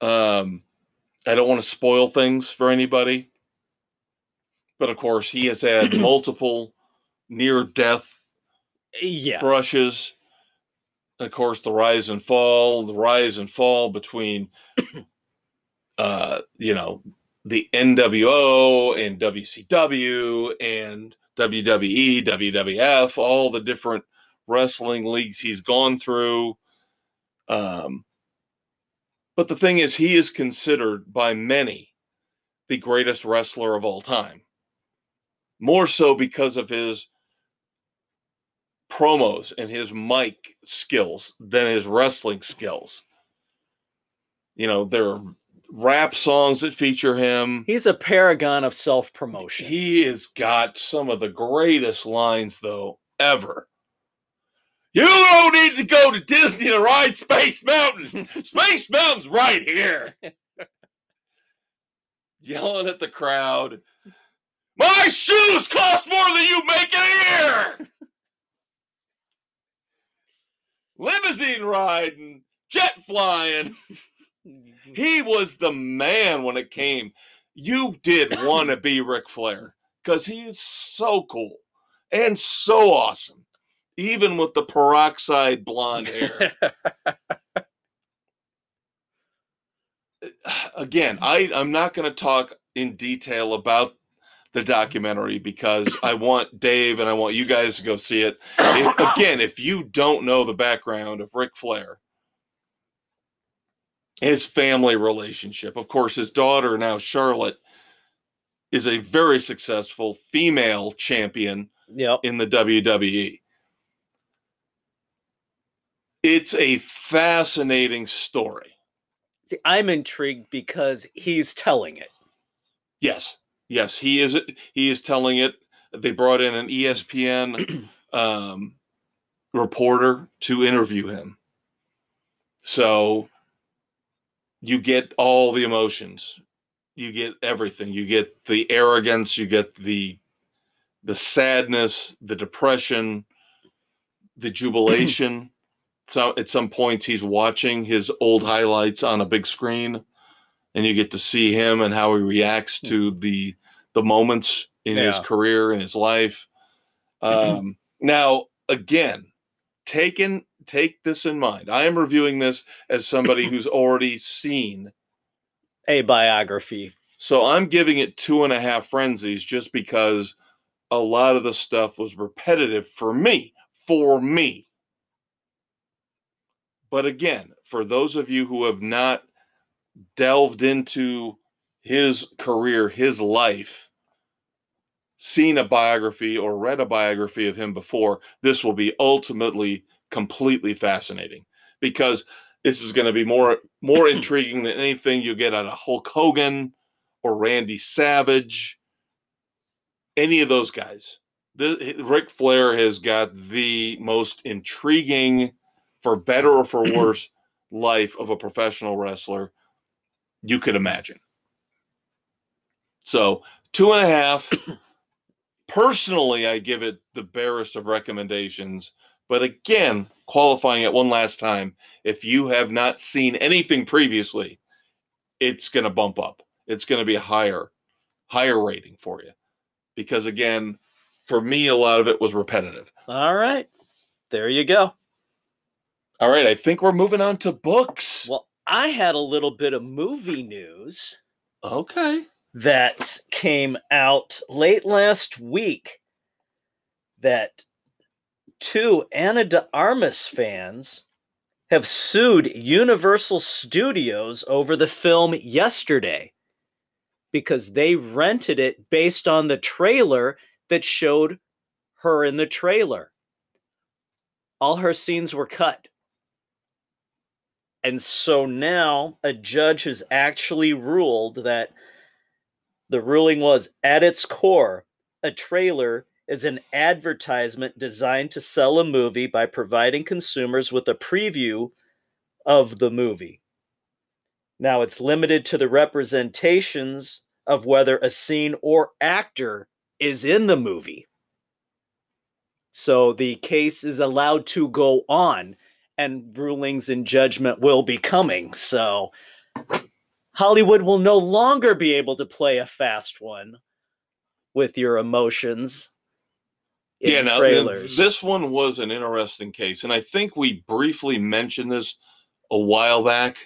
Um, I don't want to spoil things for anybody. But of course, he has had *clears throat* multiple near death Yeah. brushes. Of course, the rise and fall, the rise and fall between, *clears throat* uh, you know, the NWO and WCW and WWE, WWF, all the different wrestling leagues he's gone through. Um, but the thing is, he is considered by many the greatest wrestler of all time. More so because of his promos and his mic skills than his wrestling skills. You know, there are rap songs that feature him. He's a paragon of self promotion. He has got some of the greatest lines, though, ever. You don't need to go to Disney to ride Space Mountain. *laughs* Space Mountain's right here. *laughs* Yelling at the crowd. My shoes cost more than you make in a year. Limousine riding, jet flying. He was the man when it came. You did *coughs* want to be Ric Flair because he is so cool and so awesome, even with the peroxide blonde hair. *laughs* Uh, again, I, I'm not going to talk in detail about the documentary because I want Dave and I want you guys to go see it. If, again, if you don't know the background of Ric Flair, his family relationship, of course, his daughter now Charlotte is a very successful female champion Yep. in the WWE. It's a fascinating story. See, I'm intrigued because he's telling it. Yes, yes, he is. He is telling it. They brought in an ESPN um, reporter to interview him, so you get all the emotions. You get everything. You get the arrogance. You get the the sadness, the depression, the jubilation. *clears throat* so at some points, he's watching his old highlights on a big screen and you get to see him and how he reacts to the the moments in his career in his life. Um, now, again, taken take this in mind. I am reviewing this as somebody *coughs* who's already seen, A biography. so I'm giving it two and a half frenzies just because a lot of the stuff was repetitive for me. For me. But again, for those of you who have not delved into his career, his life, seen a biography or read a biography of him before, this will be ultimately completely fascinating because this is going to be more more *clears throat* intriguing than anything you get out of Hulk Hogan or Randy Savage, any of those guys. The, Ric Flair has got the most intriguing, for better or for *clears throat* worse, life of a professional wrestler you could imagine. So, two and a half. *coughs* Personally, I give it the barest of recommendations. But again, qualifying it one last time, if you have not seen anything previously, it's going to bump up. It's going to be a higher, higher rating for you. Because again, for me, a lot of it was repetitive. All right. There you go. All right, I think we're moving on to books. Well, I had a little bit of movie news Okay. that came out late last week that two Ana de Armas fans have sued Universal Studios over the film yesterday because they rented it based on the trailer that showed her in the trailer. All her scenes were cut. And so now a judge has actually ruled that the ruling was at its core, a trailer is an advertisement designed to sell a movie by providing consumers with a preview of the movie. Now it's limited to the representations of whether a scene or actor is in the movie. So the case is allowed to go on and rulings and judgment will be coming. So Hollywood will no longer be able to play a fast one with your emotions in yeah, now trailers. this one was an interesting case, and I think we briefly mentioned this a while back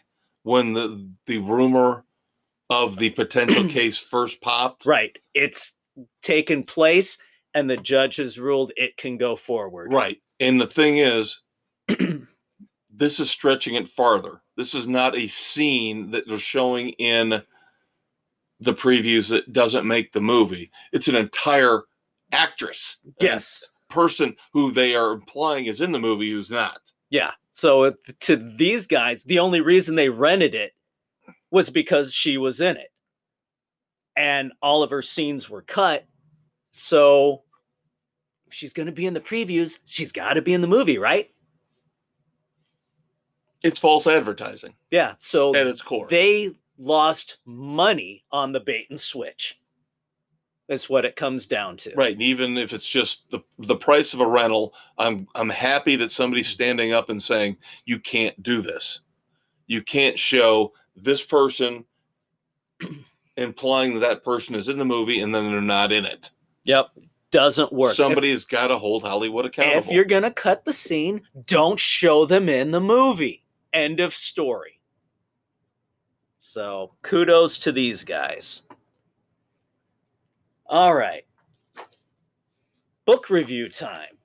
when the the rumor of the potential *clears throat* case first popped. right. It's taken place and the judge has ruled it can go forward. Right. And the thing is, *clears throat* this is stretching it farther. This is not a scene that they're showing in the previews that doesn't make the movie. It's an entire actress. Yes. person who they are implying is in the movie who's not. Yeah. So to these guys, the only reason they rented it was because she was in it. And all of her scenes were cut. So if she's going to be in the previews, she's got to be in the movie, right? It's false advertising Yeah. So at its core. they lost money on the bait and switch. That's what it comes down to. Right, and even if it's just the the price of a rental, I'm I'm happy that somebody's standing up and saying you can't do this. You can't show this person *clears throat* implying that that person is in the movie and then they're not in it. Yep. Doesn't work. If- Somebody has got to hold Hollywood accountable. if you're going to cut the scene, don't show them in the movie. End of story. So kudos to these guys. All right. Book review time.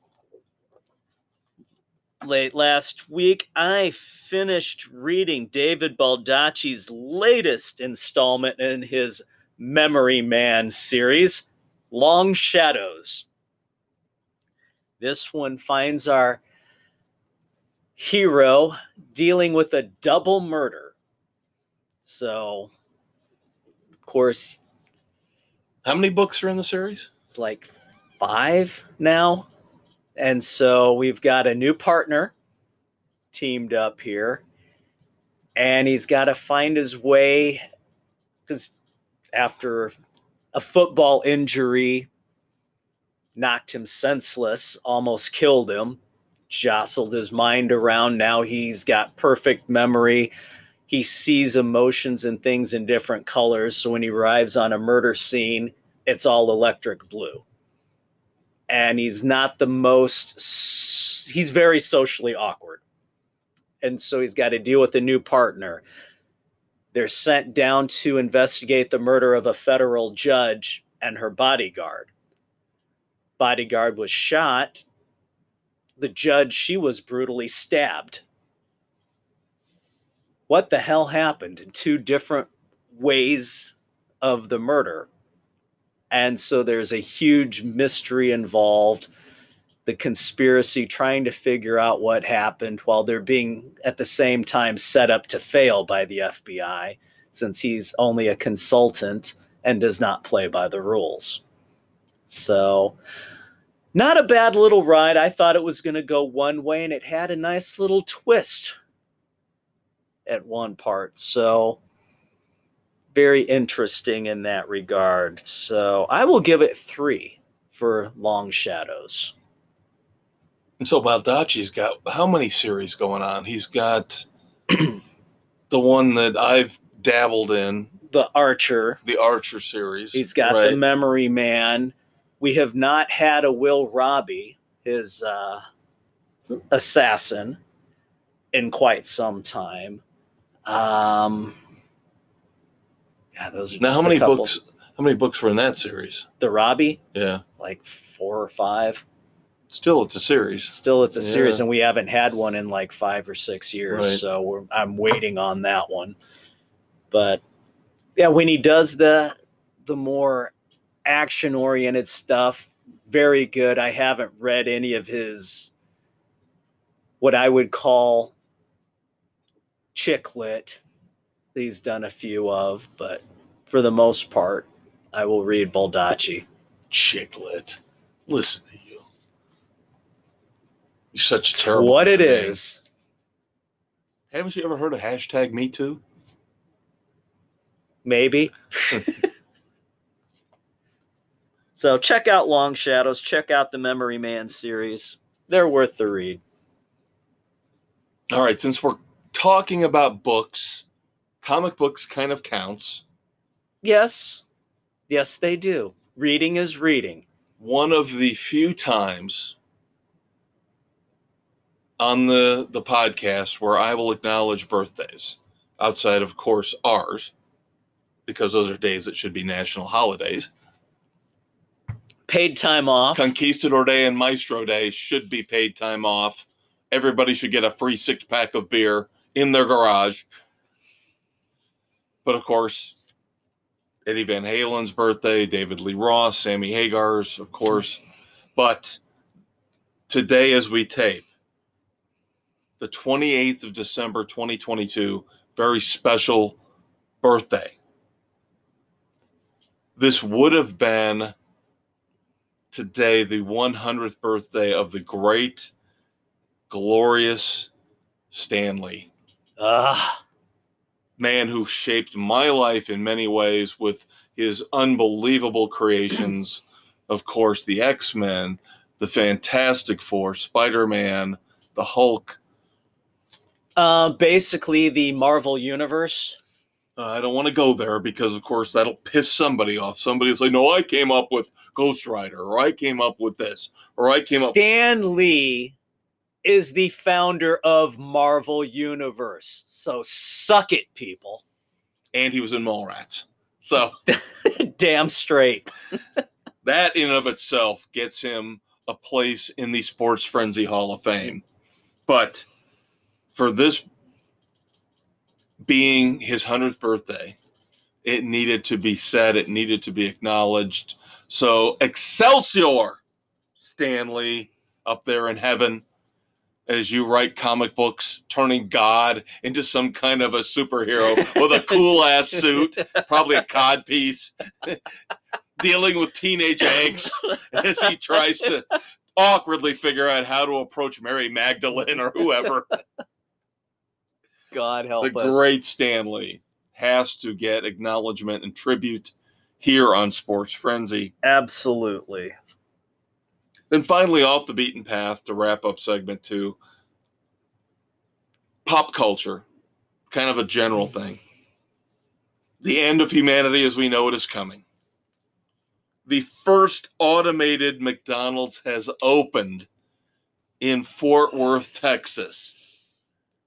Late last week, I finished reading David Baldacci's latest installment in his Memory Man series, Long Shadows. This one finds our hero dealing with a double murder. So, of course, How many books are in the series? it's like five now. And so we've got a new partner teamed up here. And he's got to find his way because after a football injury knocked him senseless, almost killed him, jostled his mind around. Now he's got perfect memory. He sees emotions and things in different colors. So when he arrives on a murder scene, it's all electric blue. And he's not the most, he's very socially awkward. And so he's got to deal with a new partner. They're sent down to investigate the murder of a federal judge and her bodyguard. Bodyguard was shot. The judge, she was brutally stabbed. What the hell happened in two different ways of the murder? And so there's a huge mystery involved. The conspiracy trying to figure out what happened while they're being at the same time set up to fail by the FBI, since he's only a consultant and does not play by the rules. So, not a bad little ride. I thought it was going to go one way, and it had a nice little twist at one part. So, very interesting in that regard. So I will give it three for Long Shadows. And so Baldacci's got how many series going on? He's got *clears throat* the one that I've dabbled in, The Archer. the Archer series. He's got right? the Memory Man. We have not had a Will Robie, his uh, assassin, in quite some time. Um, yeah, those are now just how many couple. books how many books were in that series? The Robie, Yeah. like four or five. Still it's a series. Still, it's a series, and we haven't had one in like five or six years. Right. So we're, I'm waiting on that one. But yeah, when he does the the more action oriented stuff, very good. I haven't read any of his what I would call chick lit. He's done a few of, but for the most part, I will read Baldacci. Chicklet. Listen to you. You're such a It's terrible. what it is. Haven't you ever heard of hashtag me too? maybe. *laughs* so check out Long Shadows, check out the Memory Man series. They're worth the read. All right, since we're talking about books, comic books kind of counts. Yes. Yes, they do. Reading is reading. One of the few times on the the podcast where I will acknowledge birthdays outside of course ours because those are days that should be national holidays. Paid time off. Conquistador Day and Maestro Day should be paid time off. Everybody should get a free six pack of beer in their garage. But of course, Eddie Van Halen's birthday, David Lee Roth, Sammy Hagar's, of course. But today, as we tape, the 28th of December, 2022, very special birthday. This would have been today the 100th birthday of the great, glorious Stan Lee. Ah, Man who shaped my life in many ways with his unbelievable creations. of course, the X Men, the Fantastic Four, Spider Man, the Hulk. uh, basically the Marvel universe. Uh, I don't want to go there because, of course, that'll piss somebody off. Somebody's like, no, I came up with Ghost Rider, or I came up with this, or I came up. Stan Lee is the founder of Marvel Universe. So suck it, people. And he was in Mallrats. So *laughs* Damn straight. *laughs* that in and of itself gets him a place in the Sports Frenzy Hall of Fame. But for this being his 100th birthday, it needed to be said, it needed to be acknowledged. So, Excelsior, Stan Lee, up there in heaven, as you write comic books, turning God into some kind of a superhero with a cool ass suit, probably a cod piece, *laughs* dealing with teenage *laughs* angst as he tries to awkwardly figure out how to approach Mary Magdalene or whoever. God help the us. great Stan Lee has to get acknowledgement and tribute here on Sports Frenzy. Absolutely. Then finally, off the beaten path to wrap up segment two pop culture, kind of a general thing. The end of humanity as we know it is coming. The first automated McDonald's has opened in Fort Worth, Texas.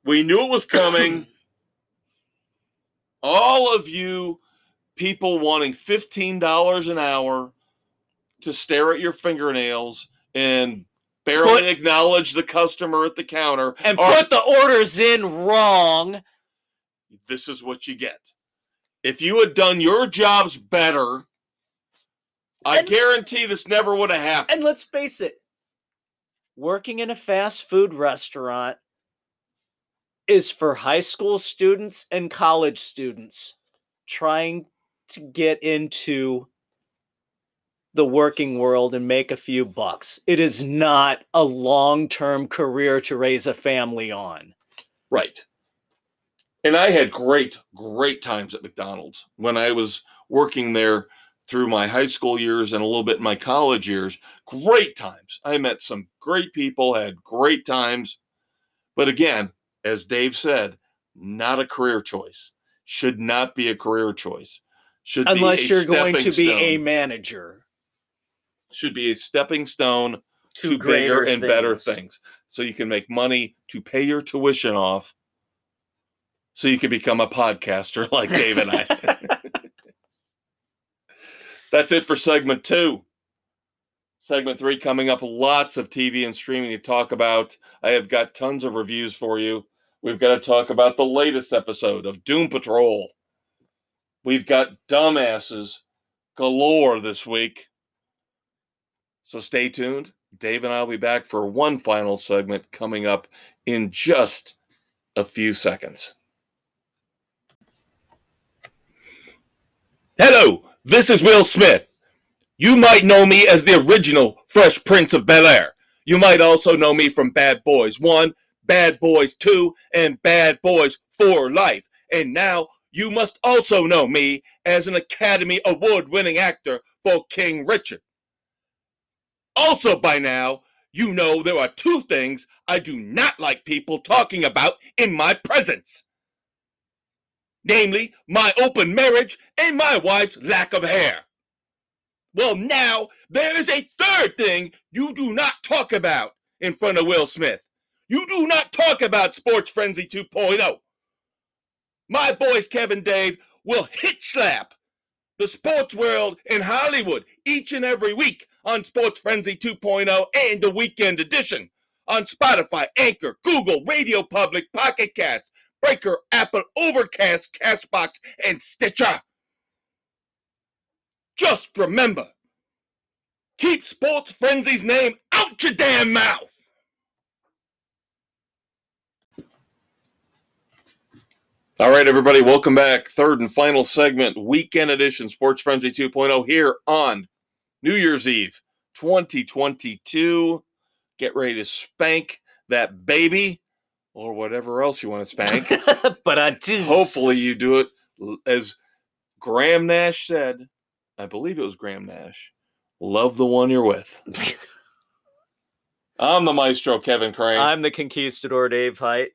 We knew it was coming. *clears throat* All of you people wanting $15 an hour to stare at your fingernails and barely Put- acknowledge the customer at the counter. And are- put the orders in wrong. this is what you get. If you had done your jobs better, I And- guarantee this never would have happened. And let's face it, working in a fast food restaurant is for high school students and college students trying to get into the working world and make a few bucks. It is not a long term career to raise a family on. Right. And I had great, great times at McDonald's when I was working there through my high school years and a little bit in my college years. Great times. I met some great people, had great times. But again, as Dave said, not a career choice. Should not be a career choice. Should be Unless a you're going to be a manager should be a stepping stone to, to, bigger and better things. things. So you can make money to pay your tuition off. So you can become a podcaster *laughs* like Dave and I. *laughs* That's it for segment two. Segment three coming up. Lots of TV and streaming to talk about. I have got tons of reviews for you. We've got to talk about the latest episode of Doom Patrol. We've got dumbasses galore this week. So stay tuned. Dave and I will be back for one final segment coming up in just a few seconds. Hello, this is Will Smith. You might know me as the original Fresh Prince of Bel Air. You might also know me from Bad Boys 1, Bad Boys 2, and Bad Boys for Life. And now you must also know me as an Academy Award winning actor for King Richard. Also, by now, you know there are two things I do not like people talking about in my presence namely, my open marriage and my wife's lack of hair. Well, now there is a third thing you do not talk about in front of Will Smith. You do not talk about Sports Frenzy 2.0. My boys, Kevin Dave, will hit slap the sports world in Hollywood each and every week on Sports Frenzy 2.0 and the weekend edition on Spotify, Anchor, Google, Radio Public, Pocket Cast, Breaker, Apple, Overcast, Castbox, and Stitcher. Just remember, keep Sports Frenzy's name out your damn mouth. All right, everybody, welcome back. Third and final segment, weekend edition, Sports Frenzy 2.0 here on New Year's Eve 2022. Get ready to spank that baby or whatever else you want to spank. *laughs* but I did. Hopefully, you do it as Graham Nash said. I believe it was Graham Nash. Love the one you're with. *laughs* I'm the maestro, Kevin Crane. I'm the conquistador, Dave Height.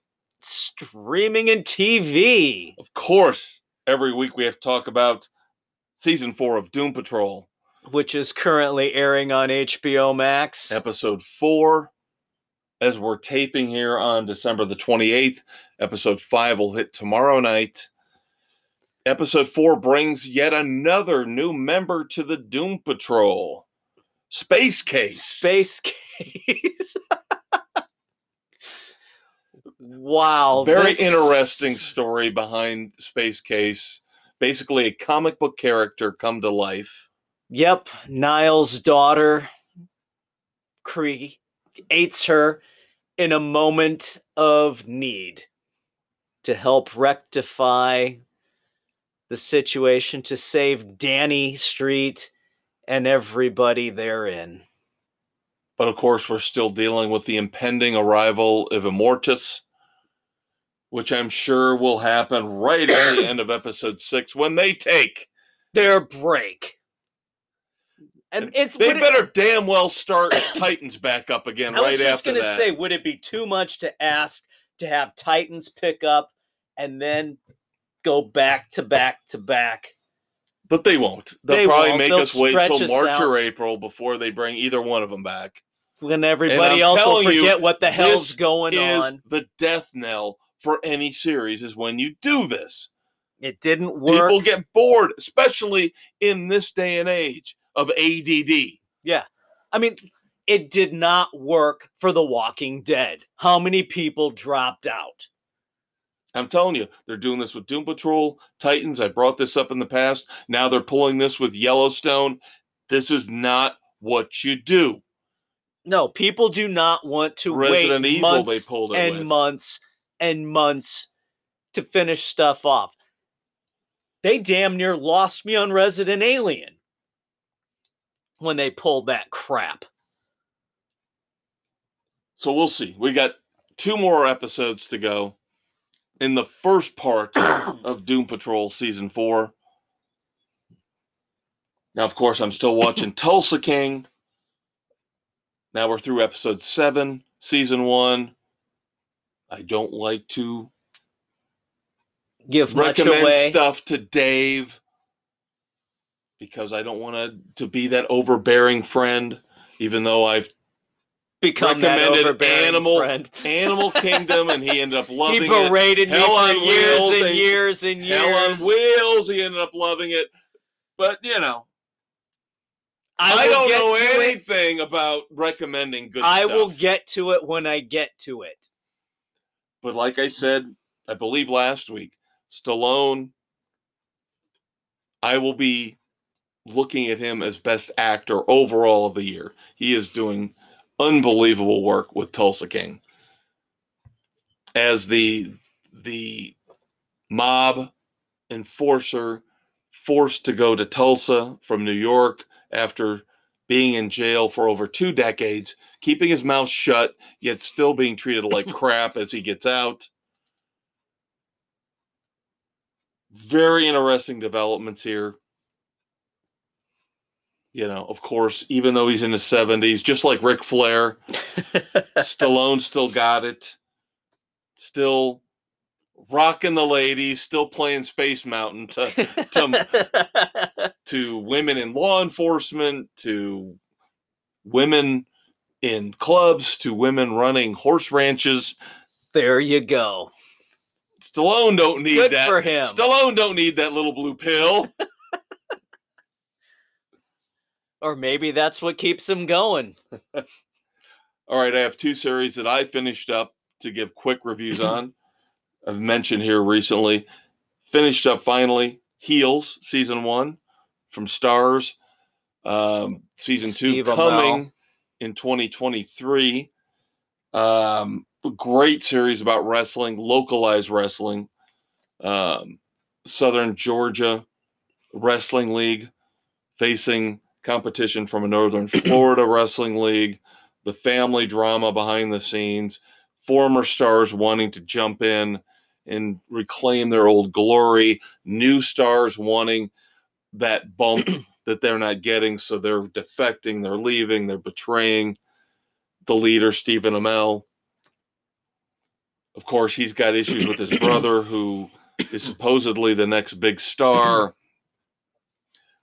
Streaming and TV. of course, every week we have to talk about season four of Doom Patrol, which is currently airing on HBO Max. episode four. As we're taping here on December the 28th, episode five will hit tomorrow night. Episode four brings yet another new member to the Doom Patrol Space Case. Space Case. *laughs* wow. Very that's- interesting story behind Space Case. Basically, a comic book character come to life. Yep. Niles' daughter creates her in a moment of need to help rectify the situation to save Danny Street and everybody therein. But of course, we're still dealing with the impending arrival of Immortus, which I'm sure will happen right at the end of episode six when they take. Their break. And it's They would it- better damn well start *coughs* Titans back up again I right after that. I was just gonna say, would it be too much to ask to have Titans pick up and then go back to back to back? but they won't. They'll They probably won't. make They'll us wait till March out. or April before they bring either one of them back. When everybody else will telling you, forget what the hell's going on. the death knell for any series is when you do this. It didn't work. People get bored, especially in this day and age of ADD. Yeah. I mean, it did not work for The Walking Dead. How many people dropped out? I'm telling you, they're doing this with Doom Patrol, Titans. I brought this up in the past. Now they're pulling this with Yellowstone. This is not what you do. No, people do not want to Resident wait Evil, months they pulled it and with. months and months to finish stuff off. They damn near lost me on Resident Alien when they pulled that crap. So we'll see. We got two more episodes to go in the first part *coughs* of Doom Patrol season four. Now, of course, I'm still watching *coughs* Tulsa King. Now we're through episode seven, season one. I don't like to Give much recommend away. stuff to Dave because I don't want to to be that overbearing friend. Even though I've Become that recommended overbearing Animal- friend. Animal *laughs* Kingdom and he ended up loving it. He berated me Hell for on years and and- years and years. Hell on Wheels, he ended up loving it. But you know, I, will don't know to it. anything about recommending good stuff. I stuff. will get to it when I get to it. But like I said, I believe last week, Stallone, I will be looking at him as best actor overall of the year. He is doing unbelievable work with Tulsa King. As the the mob enforcer forced to go to Tulsa from New York after being in jail for over two decades, keeping his mouth shut, yet still being treated like *laughs* crap as he gets out. Very interesting developments here. You know, of course, even though he's in his 70s, just like Ric Flair, *laughs* Stallone still got it. Still rocking the ladies, still playing Space Mountain to to *laughs* to women in law enforcement, to women in clubs, to women running horse ranches. there you go. Stallone don't need Good that. for him. Stallone don't need that little blue pill. *laughs* Or maybe that's what keeps him going. *laughs* All right, I have two series that I finished up to give quick reviews *laughs* on. I've mentioned here recently. Finished up finally Heels season one from Starz. Um, season Steve two coming in 2023. Um, great series about wrestling, localized wrestling. um, Southern Georgia Wrestling League facing competition from a Northern *clears throat* Florida Wrestling League, the family drama behind the scenes, former stars wanting to jump in and reclaim their old glory, new stars wanting that bump *clears throat* that they're not getting, so they're defecting, they're leaving, they're betraying the leader, Stephen Amell. Of course, he's got issues with his *clears throat* brother, who is supposedly the next big star.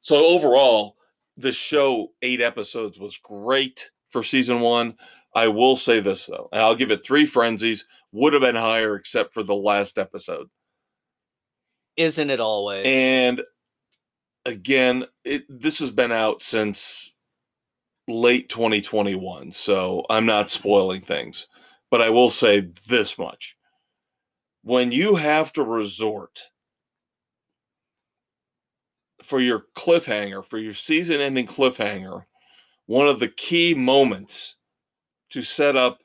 So overall, the show, eight episodes, was great for season one. I will say this though, and I'll give it three frenzies. Would have been higher except for the last episode. Isn't it always? And again, it this has been out since late 2021, so I'm not spoiling things. But I will say this much. When you have to resort for your cliffhanger, for your season ending cliffhanger, one of the key moments to set up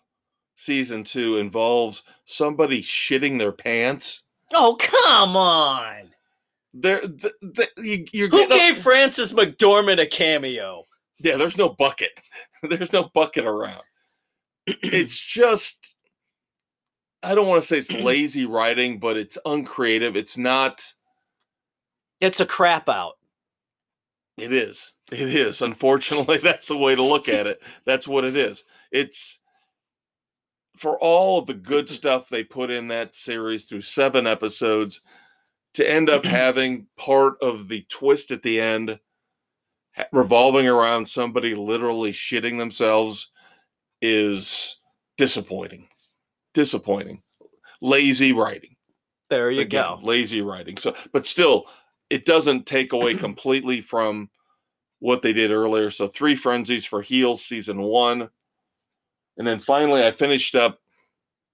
season two involves somebody shitting their pants. oh come on! There, th- th- you, you're Who a- gave Frances McDormand a cameo? yeah. There's no bucket. *laughs* there's no bucket around. *clears throat* it's just, I don't want to say it's *clears throat* lazy writing, but it's uncreative. It's not. It's a crap out. It is. It is. Unfortunately, *laughs* that's the way to look at it. That's what it is. It's for all of the good *laughs* stuff they put in that series through seven episodes to end up *clears throat* having part of the twist at the end revolving around somebody literally shitting themselves is disappointing. Disappointing. Lazy writing. There you Again, go. Lazy writing. So, but still, it doesn't take away *clears throat* completely from what they did earlier. So, three frenzies for Heels season one. And then finally, I finished up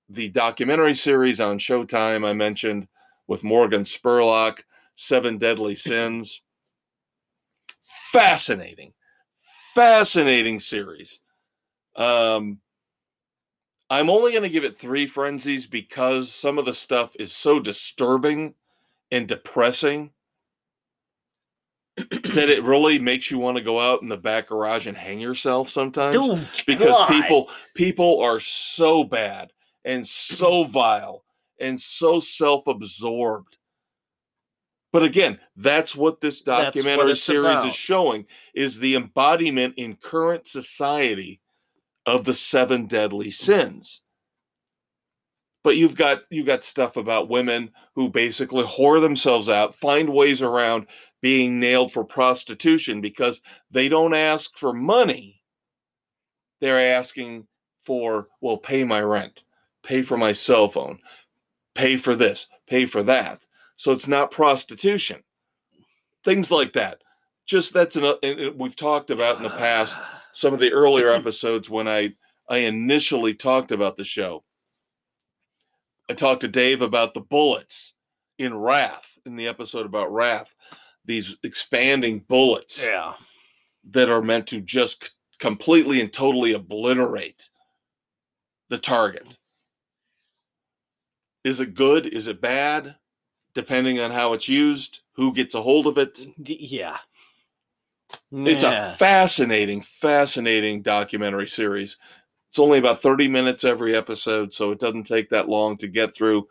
the documentary series on Showtime I mentioned with Morgan Spurlock, Seven Deadly *laughs* Sins. Fascinating, fascinating series. Um, I'm only going to give it three frenzies because some of the stuff is so disturbing and depressing *clears throat* that it really makes you want to go out in the back garage and hang yourself sometimes Dude, because why? people people are so bad and so vile and so self-absorbed. But again that's what this That's what documentary series about. is showing is the embodiment in current society of the seven deadly sins. But you've got you've got stuff about women who basically whore themselves out find ways around being nailed for prostitution because they don't ask for money. They're asking for well pay my rent. Pay for my cell phone pay for this pay for that so it's not prostitution things like that just that's an uh, and we've talked about in the past *sighs* some of the earlier episodes when i i initially talked about the show i talked to dave about the bullets in wrath in the episode about wrath these expanding bullets yeah. that are meant to just completely and totally obliterate the target. Is it good? Is it bad? Depending on how it's used, who gets a hold of it. Yeah. It's Yeah. a fascinating, fascinating documentary series. It's only about 30 minutes every episode, so it doesn't take that long to get through.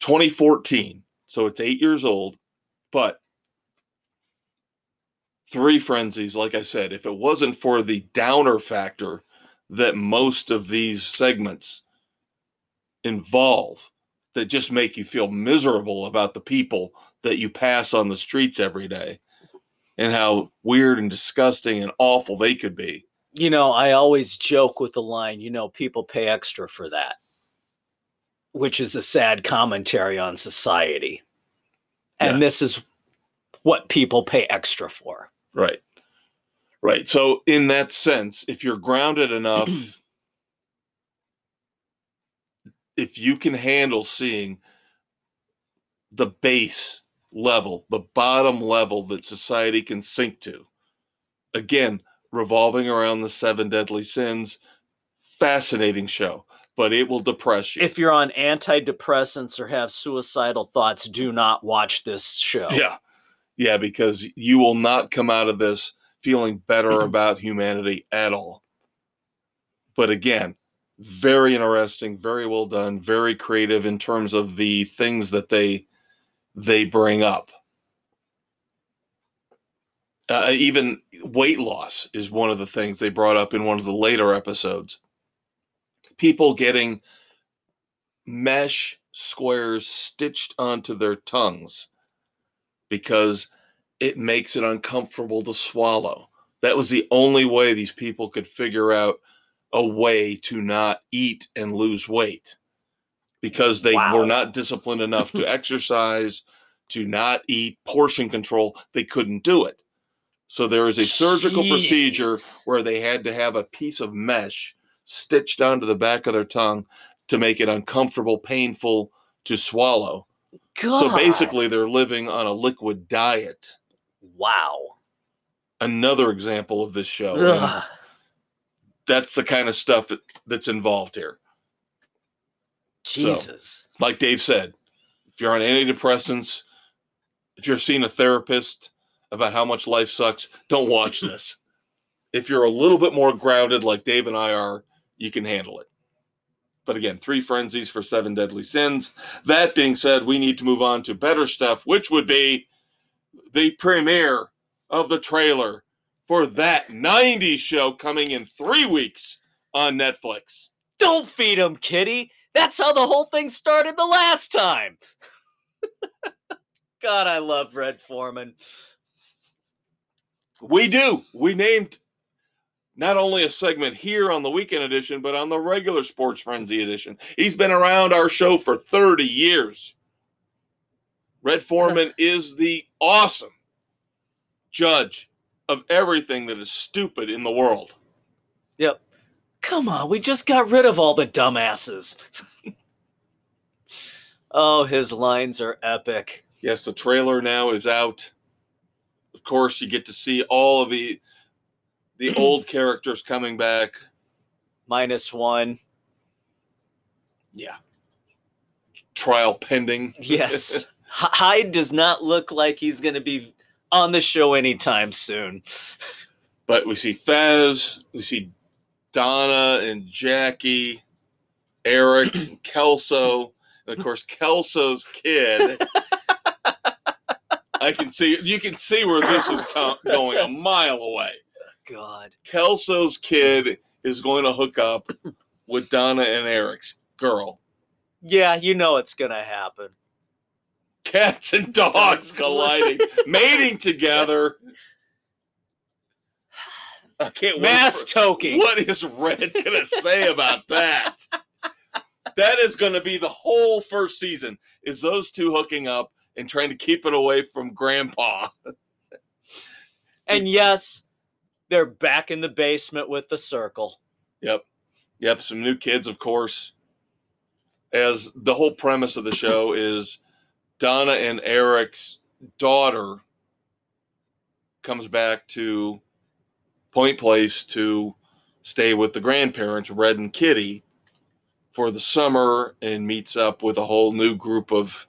2014, so it's eight years old, but three frenzies, like I said, if it wasn't for the downer factor that most of these segments involve, that just make you feel miserable about the people that you pass on the streets every day and how weird and disgusting and awful they could be. You know, I always joke with the line, you know, people pay extra for that, which is a sad commentary on society. And Yeah. this is what people pay extra for. Right. Right. So, in that sense, if you're grounded enough, *clears throat* if you can handle seeing the base level, the bottom level that society can sink to, again, revolving around the seven deadly sins, fascinating show. but it will depress you. If you're on antidepressants or have suicidal thoughts, do not watch this show. yeah. Yeah, because you will not come out of this feeling better about humanity at all. But again, very interesting, very well done, very creative in terms of the things that they they bring up. Uh, even weight loss is one of the things they brought up in one of the later episodes. People getting mesh squares stitched onto their tongues because it makes it uncomfortable to swallow. That was the only way these people could figure out a way to not eat and lose weight because they Wow. were not disciplined enough to *laughs* exercise, to not eat, portion control. They couldn't do it. So there is a surgical procedure where they had to have a piece of mesh stitched onto the back of their tongue to make it uncomfortable, painful to swallow. So basically, they're living on a liquid diet. wow. Another example of this show. That's the kind of stuff that, that's involved here. Jesus. Like Dave said, if you're on antidepressants, if you're seeing a therapist about how much life sucks, don't watch *laughs* this. if you're a little bit more grounded, like Dave and I are, you can handle it. But again, three frenzies for seven deadly sins. That being said, we need to move on to better stuff, which would be the premiere of the trailer for that 90s show coming in three weeks on Netflix. Don't feed him, kitty. That's how the whole thing started the last time. *laughs* God, I love Red Foreman. We do. We named not only a segment here on the weekend edition, but on the regular Sports Frenzy edition. He's been around our show for 30 years. Red Foreman *laughs* is the awesome judge of everything that is stupid in the world. Yep. Come on, we just got rid of all the dumbasses. *laughs* oh, his lines are epic. Yes, the trailer now is out. Of course, you get to see all of the the *clears throat* old characters coming back. Minus one. Yeah. Trial pending. *laughs* Yes. Hyde does not look like he's going to be on the show anytime soon. But we see Fez, we see Donna and Jackie, Eric, and *clears throat* Kelso, and of course Kelso's kid. I can see you can see where this is going a mile away. God. Kelso's kid is going to hook up with Donna and Eric's girl. Yeah, you know it's going to happen. Cats and dogs *laughs* colliding, mating together. I can't wait. Mass for- toking. What is Red gonna say about that? That is gonna be the whole first season. Is those two hooking up and trying to keep it away from Grandpa? And yes, they're back in the basement with the circle. Yep, yep. Some new kids, of course. As the whole premise of the show is, Donna and Eric's daughter comes back to Point Place to stay with the grandparents, Red and Kitty, for the summer and meets up with a whole new group of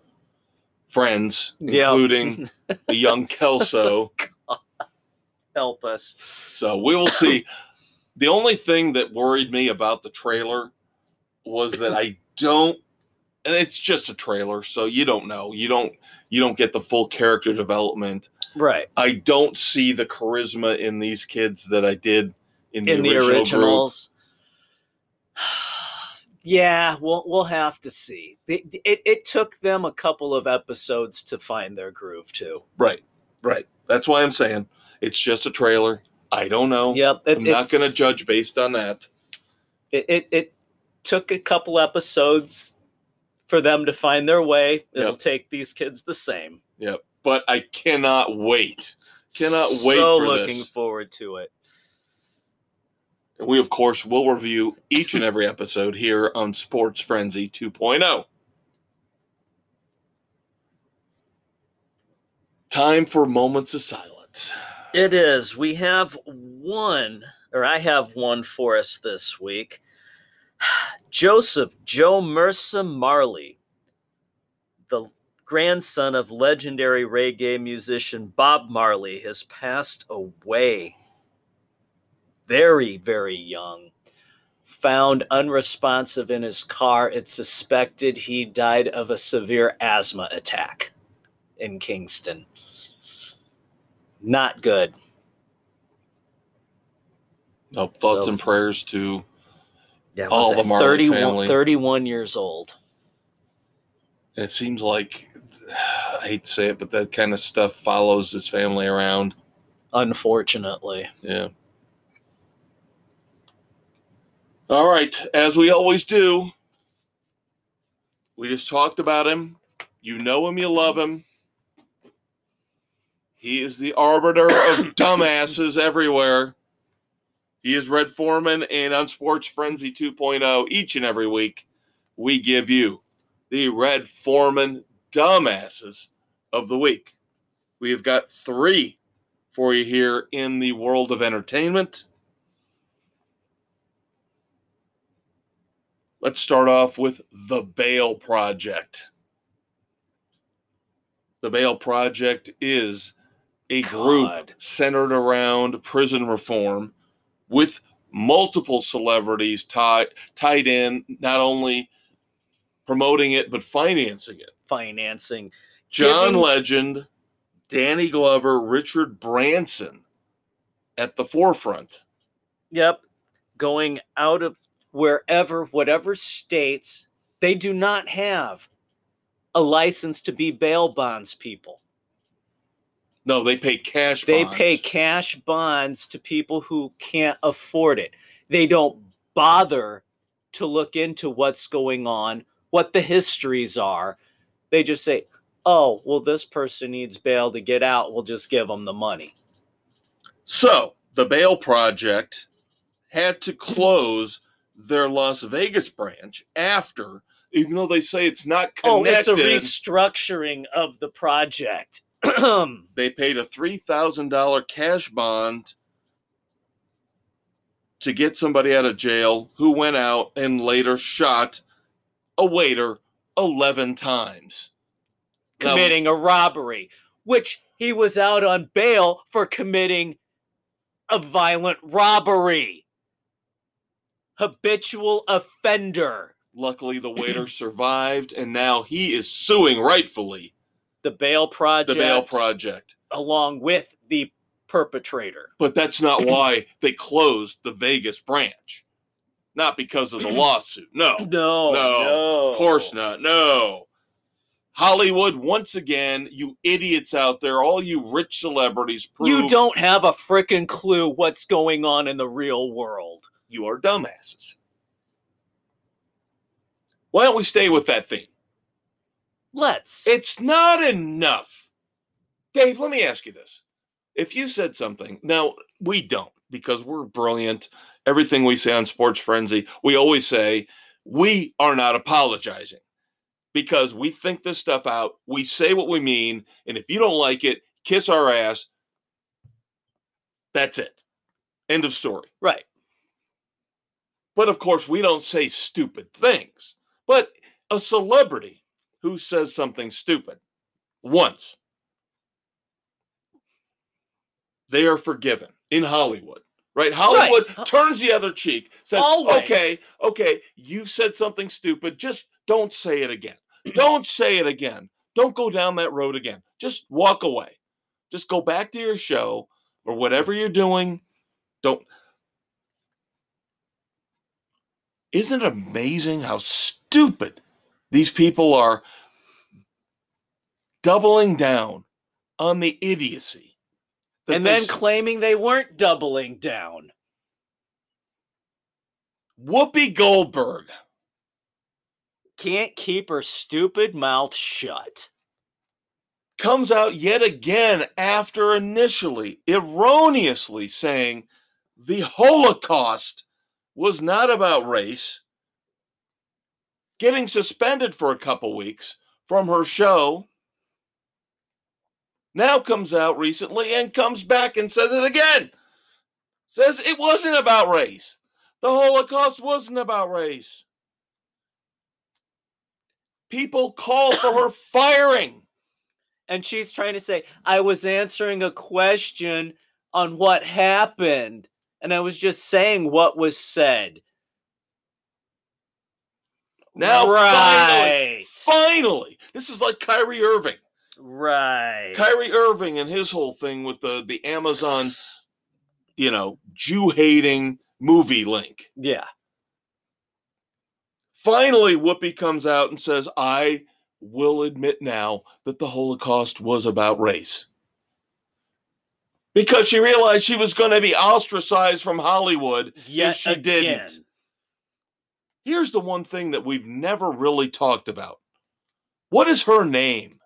friends, Yep. including *laughs* the young Kelso. Oh, Help us. So we will see. the only thing that worried me about the trailer was that I don't and it's just a trailer, so you don't know. You don't you don't get the full character development. Right. I don't see the charisma in these kids that I did in the, In the original group. originals. *sighs* Yeah, we'll we'll have to see. It, it it took them a couple of episodes to find their groove too. Right. Right. That's why I'm saying it's just a trailer. I don't know. Yep, it, I'm not going to judge based on that. It, it it took a couple episodes for them to find their way. It'll Yep. take these kids the same. Yep. But I cannot wait. Cannot wait So looking this. forward to it. And we, of course, will review each and every episode here on Sports Frenzy oh. 2.0. Time for moments of silence. It is. We have one, or I have one for us this week. Joseph Jo Mersa Marley, the grandson of legendary reggae musician Bob Marley, has passed away very, very young. Found unresponsive in his car. It's suspected he died of a severe asthma attack in Kingston. Not good. No thoughts So- and prayers to Yeah, All the Marley 31, family. 31 years old. And it seems like *sighs* I hate to say it, but that kind of stuff follows his family around. Unfortunately. Yeah. All right, as we always do, we just talked about him. You know him, you love him. He is the arbiter of *coughs* dumbasses everywhere. He is Red Foreman, and on Sports Frenzy 2.0, each and every week, we give you the Red Foreman dumbasses of the week. We have got three for you here in the world of entertainment. Let's start off with the Bail Project. The Bail Project is a group God. centered around prison reform with multiple celebrities tied tied in, not only promoting it but financing it. Financing. John Giving- Legend, Danny Glover, Richard Branson at the forefront. Yep. Going out of wherever, whatever states, they do not have a license to be bail bonds people. No, they pay cash. They bonds. pay cash bonds to people who can't afford it. They don't bother to look into what's going on, what the histories are. They just say, oh, well, this person needs bail to get out. We'll just give them the money. So the Bail Project had to close their Las Vegas branch after, even though they say it's not connected. Oh, it's a restructuring of the project. *clears throat* they paid a three thousand dollar cash bond to get somebody out of jail who went out and later shot a waiter eleven times. Now- committing a robbery, which he was out on bail for committing a violent robbery. Habitual offender. luckily, the waiter survived, and now he is suing rightfully The bail project. the Bail Project. along with the perpetrator. But that's not *clears throat* why they closed the Vegas branch. Not because of the lawsuit. No. No, No, no, Of course not. No. Hollywood, once again, you idiots out there, all you rich celebrities, prove You don't have a frickin' clue what's going on in the real world. you are dumbasses. Why don't we stay with that theme? Let's. It's not enough. Dave, let me ask you this. If you said something, now we don't because we're brilliant. Everything we say on Sports Frenzy, we always say we are not apologizing because we think this stuff out. We say what we mean. And if you don't like it, kiss our ass. That's it. End of story. right. But of course, we don't say stupid things. But a celebrity who says something stupid once, they are forgiven in Hollywood. Right? Hollywood Right. turns the other cheek, says, Always. okay, okay, you said something stupid. Just don't say it again. don't say it again. Don't go down that road again. Just walk away. Just go back to your show or whatever you're doing. Don't. Isn't it amazing how stupid these people are doubling down on the idiocy? And then s- claiming they weren't doubling down. Whoopi Goldberg Can't keep her stupid mouth shut. comes out yet again after initially erroneously saying the Holocaust was not about race, getting suspended for a couple weeks from her show. Now comes out recently and comes back and says it again. Says it wasn't about race. The Holocaust wasn't about race. People call for her *coughs* firing. And she's trying to say, I was answering a question on what happened. And I was just saying what was said. Now, finally, right. finally, this is like Kyrie Irving. Right. Kyrie Irving and his whole thing with the the Amazon, you know, Jew hating movie link. Yeah. Finally, Whoopi comes out and says, "I will admit now that the Holocaust was about race." Because she realized she was going to be ostracized from Hollywood Yet she again. didn't. Here's the one thing that we've never really talked about. What is her name?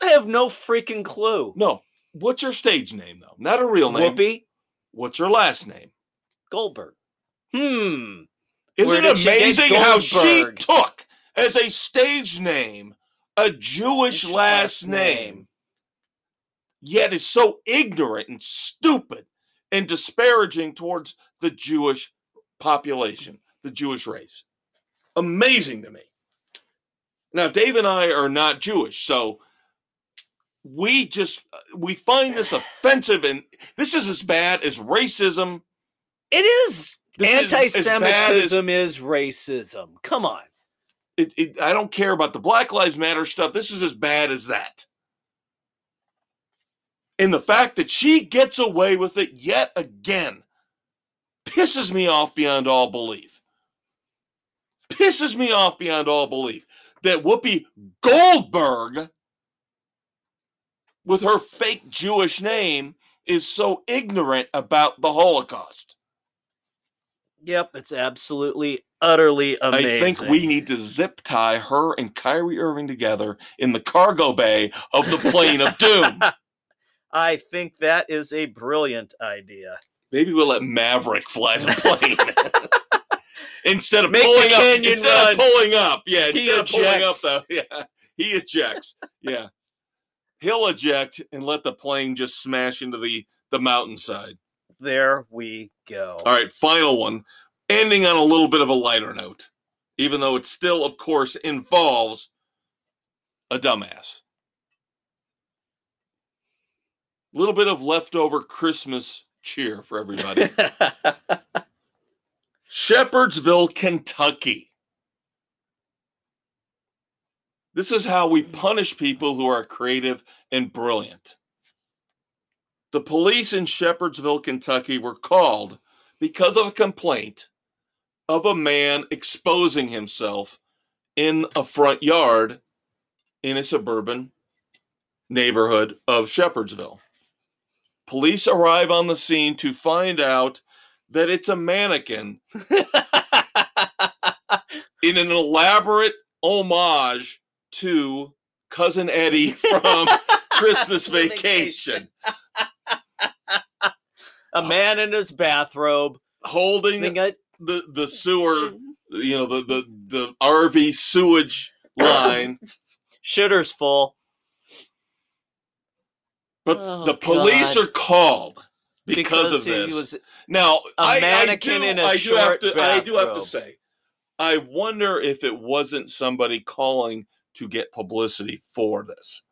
I have no freaking clue. No. What's her stage name though? Not a real name. Whoopi What's her last name? Goldberg. Hmm. Isn't it did she amazing how she took as a stage name a Jewish last last name, name. yet is so ignorant and stupid and disparaging towards the Jewish population, the Jewish race? Amazing to me. Now, Dave and I are not Jewish, so we just uh, we find this offensive and this is as bad as racism. It is. This is as as- Anti-Semitism is racism. Come on. it, it, I don't care about the Black Lives Matter stuff. This is as bad as that. And the fact that she gets away with it yet again pisses me off beyond all belief. Pisses me off beyond all belief that Whoopi Goldberg, with her fake Jewish name, is so ignorant about the Holocaust. Yep, it's absolutely, utterly amazing. I think we need to zip tie her and Kyrie Irving together in the cargo bay of the plane of doom. *laughs* I think that is a brilliant idea. Maybe we'll let Maverick fly the plane *laughs* instead of Make pulling up. Instead run. of pulling up, yeah. He Instead of pulling up, ejects. though, *laughs* yeah, he ejects. Yeah, he'll eject and let the plane just smash into the the mountainside. There we go. All right, final one. Ending on a little bit of a lighter note, even though it still, of course, involves a dumbass. A little bit of leftover Christmas cheer for everybody. *laughs* Shepherdsville, Kentucky. This is how we hmm. punish people who are creative and brilliant. The police in Shepherdsville, Kentucky were called because of a complaint of a man exposing himself in a front yard in a suburban neighborhood of Shepherdsville. Police arrive on the scene to find out that it's a mannequin in an elaborate homage to cousin Eddie from *laughs* Christmas Vacation, a oh. man in his bathrobe. holding the the sewer, *laughs* you know, the the the RV sewage *laughs* line. Shitter's full. But Oh, the police God. are called because, of he this. was now, I, mannequin I do, in a I do have short to. I do have to say, I wonder if it wasn't somebody calling to get publicity for this.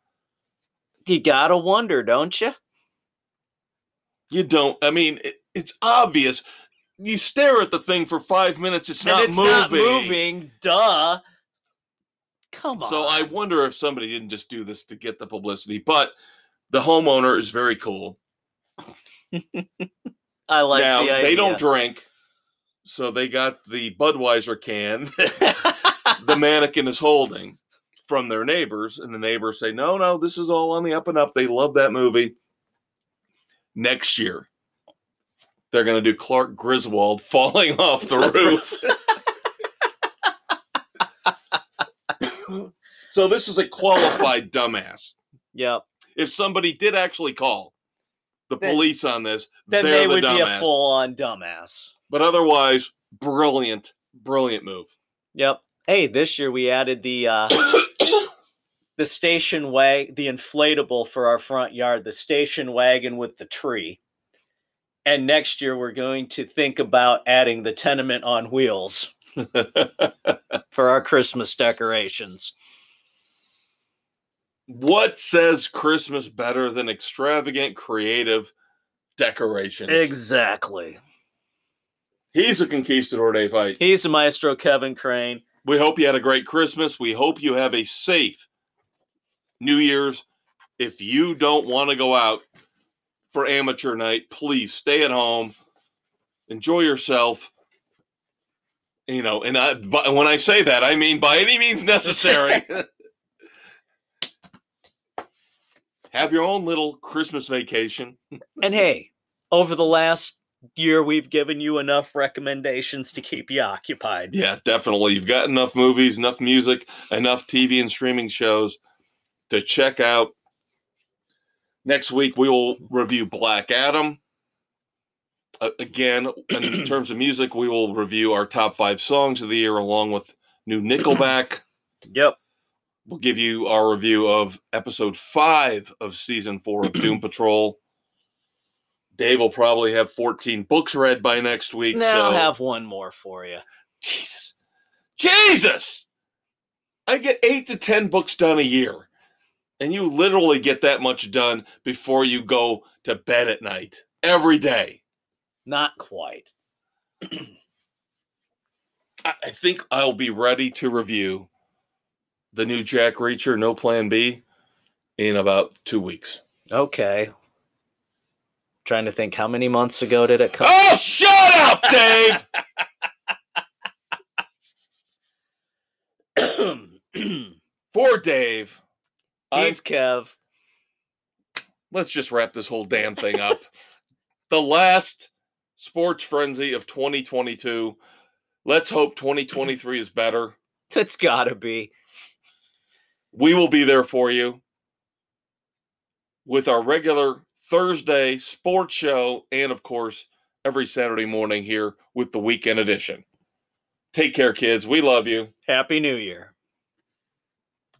you gotta wonder, don't you? You don't. I mean, it, it's obvious. You stare at the thing for five minutes. It's not it's moving. not moving. Duh. Come on. So I wonder if somebody didn't just do this to get the publicity. But the homeowner is very cool. *laughs* I like now the they don't drink, so they got the Budweiser can *laughs* the mannequin is holding from their neighbors, and the neighbors say, "No, no, this is all on the up and up." They love that movie. Next year, they're going to do Clark Griswold *laughs* falling off the roof. so this is a qualified dumbass. Yep. If somebody did actually call the Then- police on this, Then they're the would be a full-on dumbass. But otherwise, brilliant, brilliant move. Yep. Hey, this year we added the uh *coughs* the station wag the inflatable for our front yard, the station wagon with the tree. And next year we're going to think about adding the tenement on wheels. *laughs* for our Christmas decorations. What says Christmas better than extravagant, creative decorations? Exactly. He's a conquistador, Dave Height. He's the maestro Kevin Crane. We hope you had a great Christmas. We hope you have a safe New Year's. If you don't want to go out for amateur night, please stay at home, enjoy yourself. You know, and I, when I say that, I mean by any means necessary. *laughs* have your own little Christmas vacation. And hey, over the last year, we've given you enough recommendations to keep you occupied. Yeah, definitely. You've got enough movies, enough music, enough TV and streaming shows to check out. Next week, we will review Black Adam. Uh, again, in *clears throat* terms of music, we will review our top five songs of the year along with new Nickelback. Yep. We'll give you our review of episode five of season four of Doom *clears throat* Patrol. Dave will probably have 14 books read by next week. Now so I'll have one more for you. Jesus. Jesus. I get eight to 10 books done a year. And you literally get that much done before you go to bed at night every day. Not quite. *clears throat* I I think I'll be ready to review the new Jack Reacher, No Plan B, in about two weeks. Okay. Trying to think how many months ago did it come? Oh, shut up, Dave! *laughs* *clears throat* For Dave, He's Kev. let's just wrap this whole damn thing up. *laughs* the last sports frenzy of 2022. Let's hope 2023 is better. It's gotta be. We will be there for you with our regular Thursday sports show and, of course, every Saturday morning here with the weekend edition. Take care, kids. We love you. Happy New Year.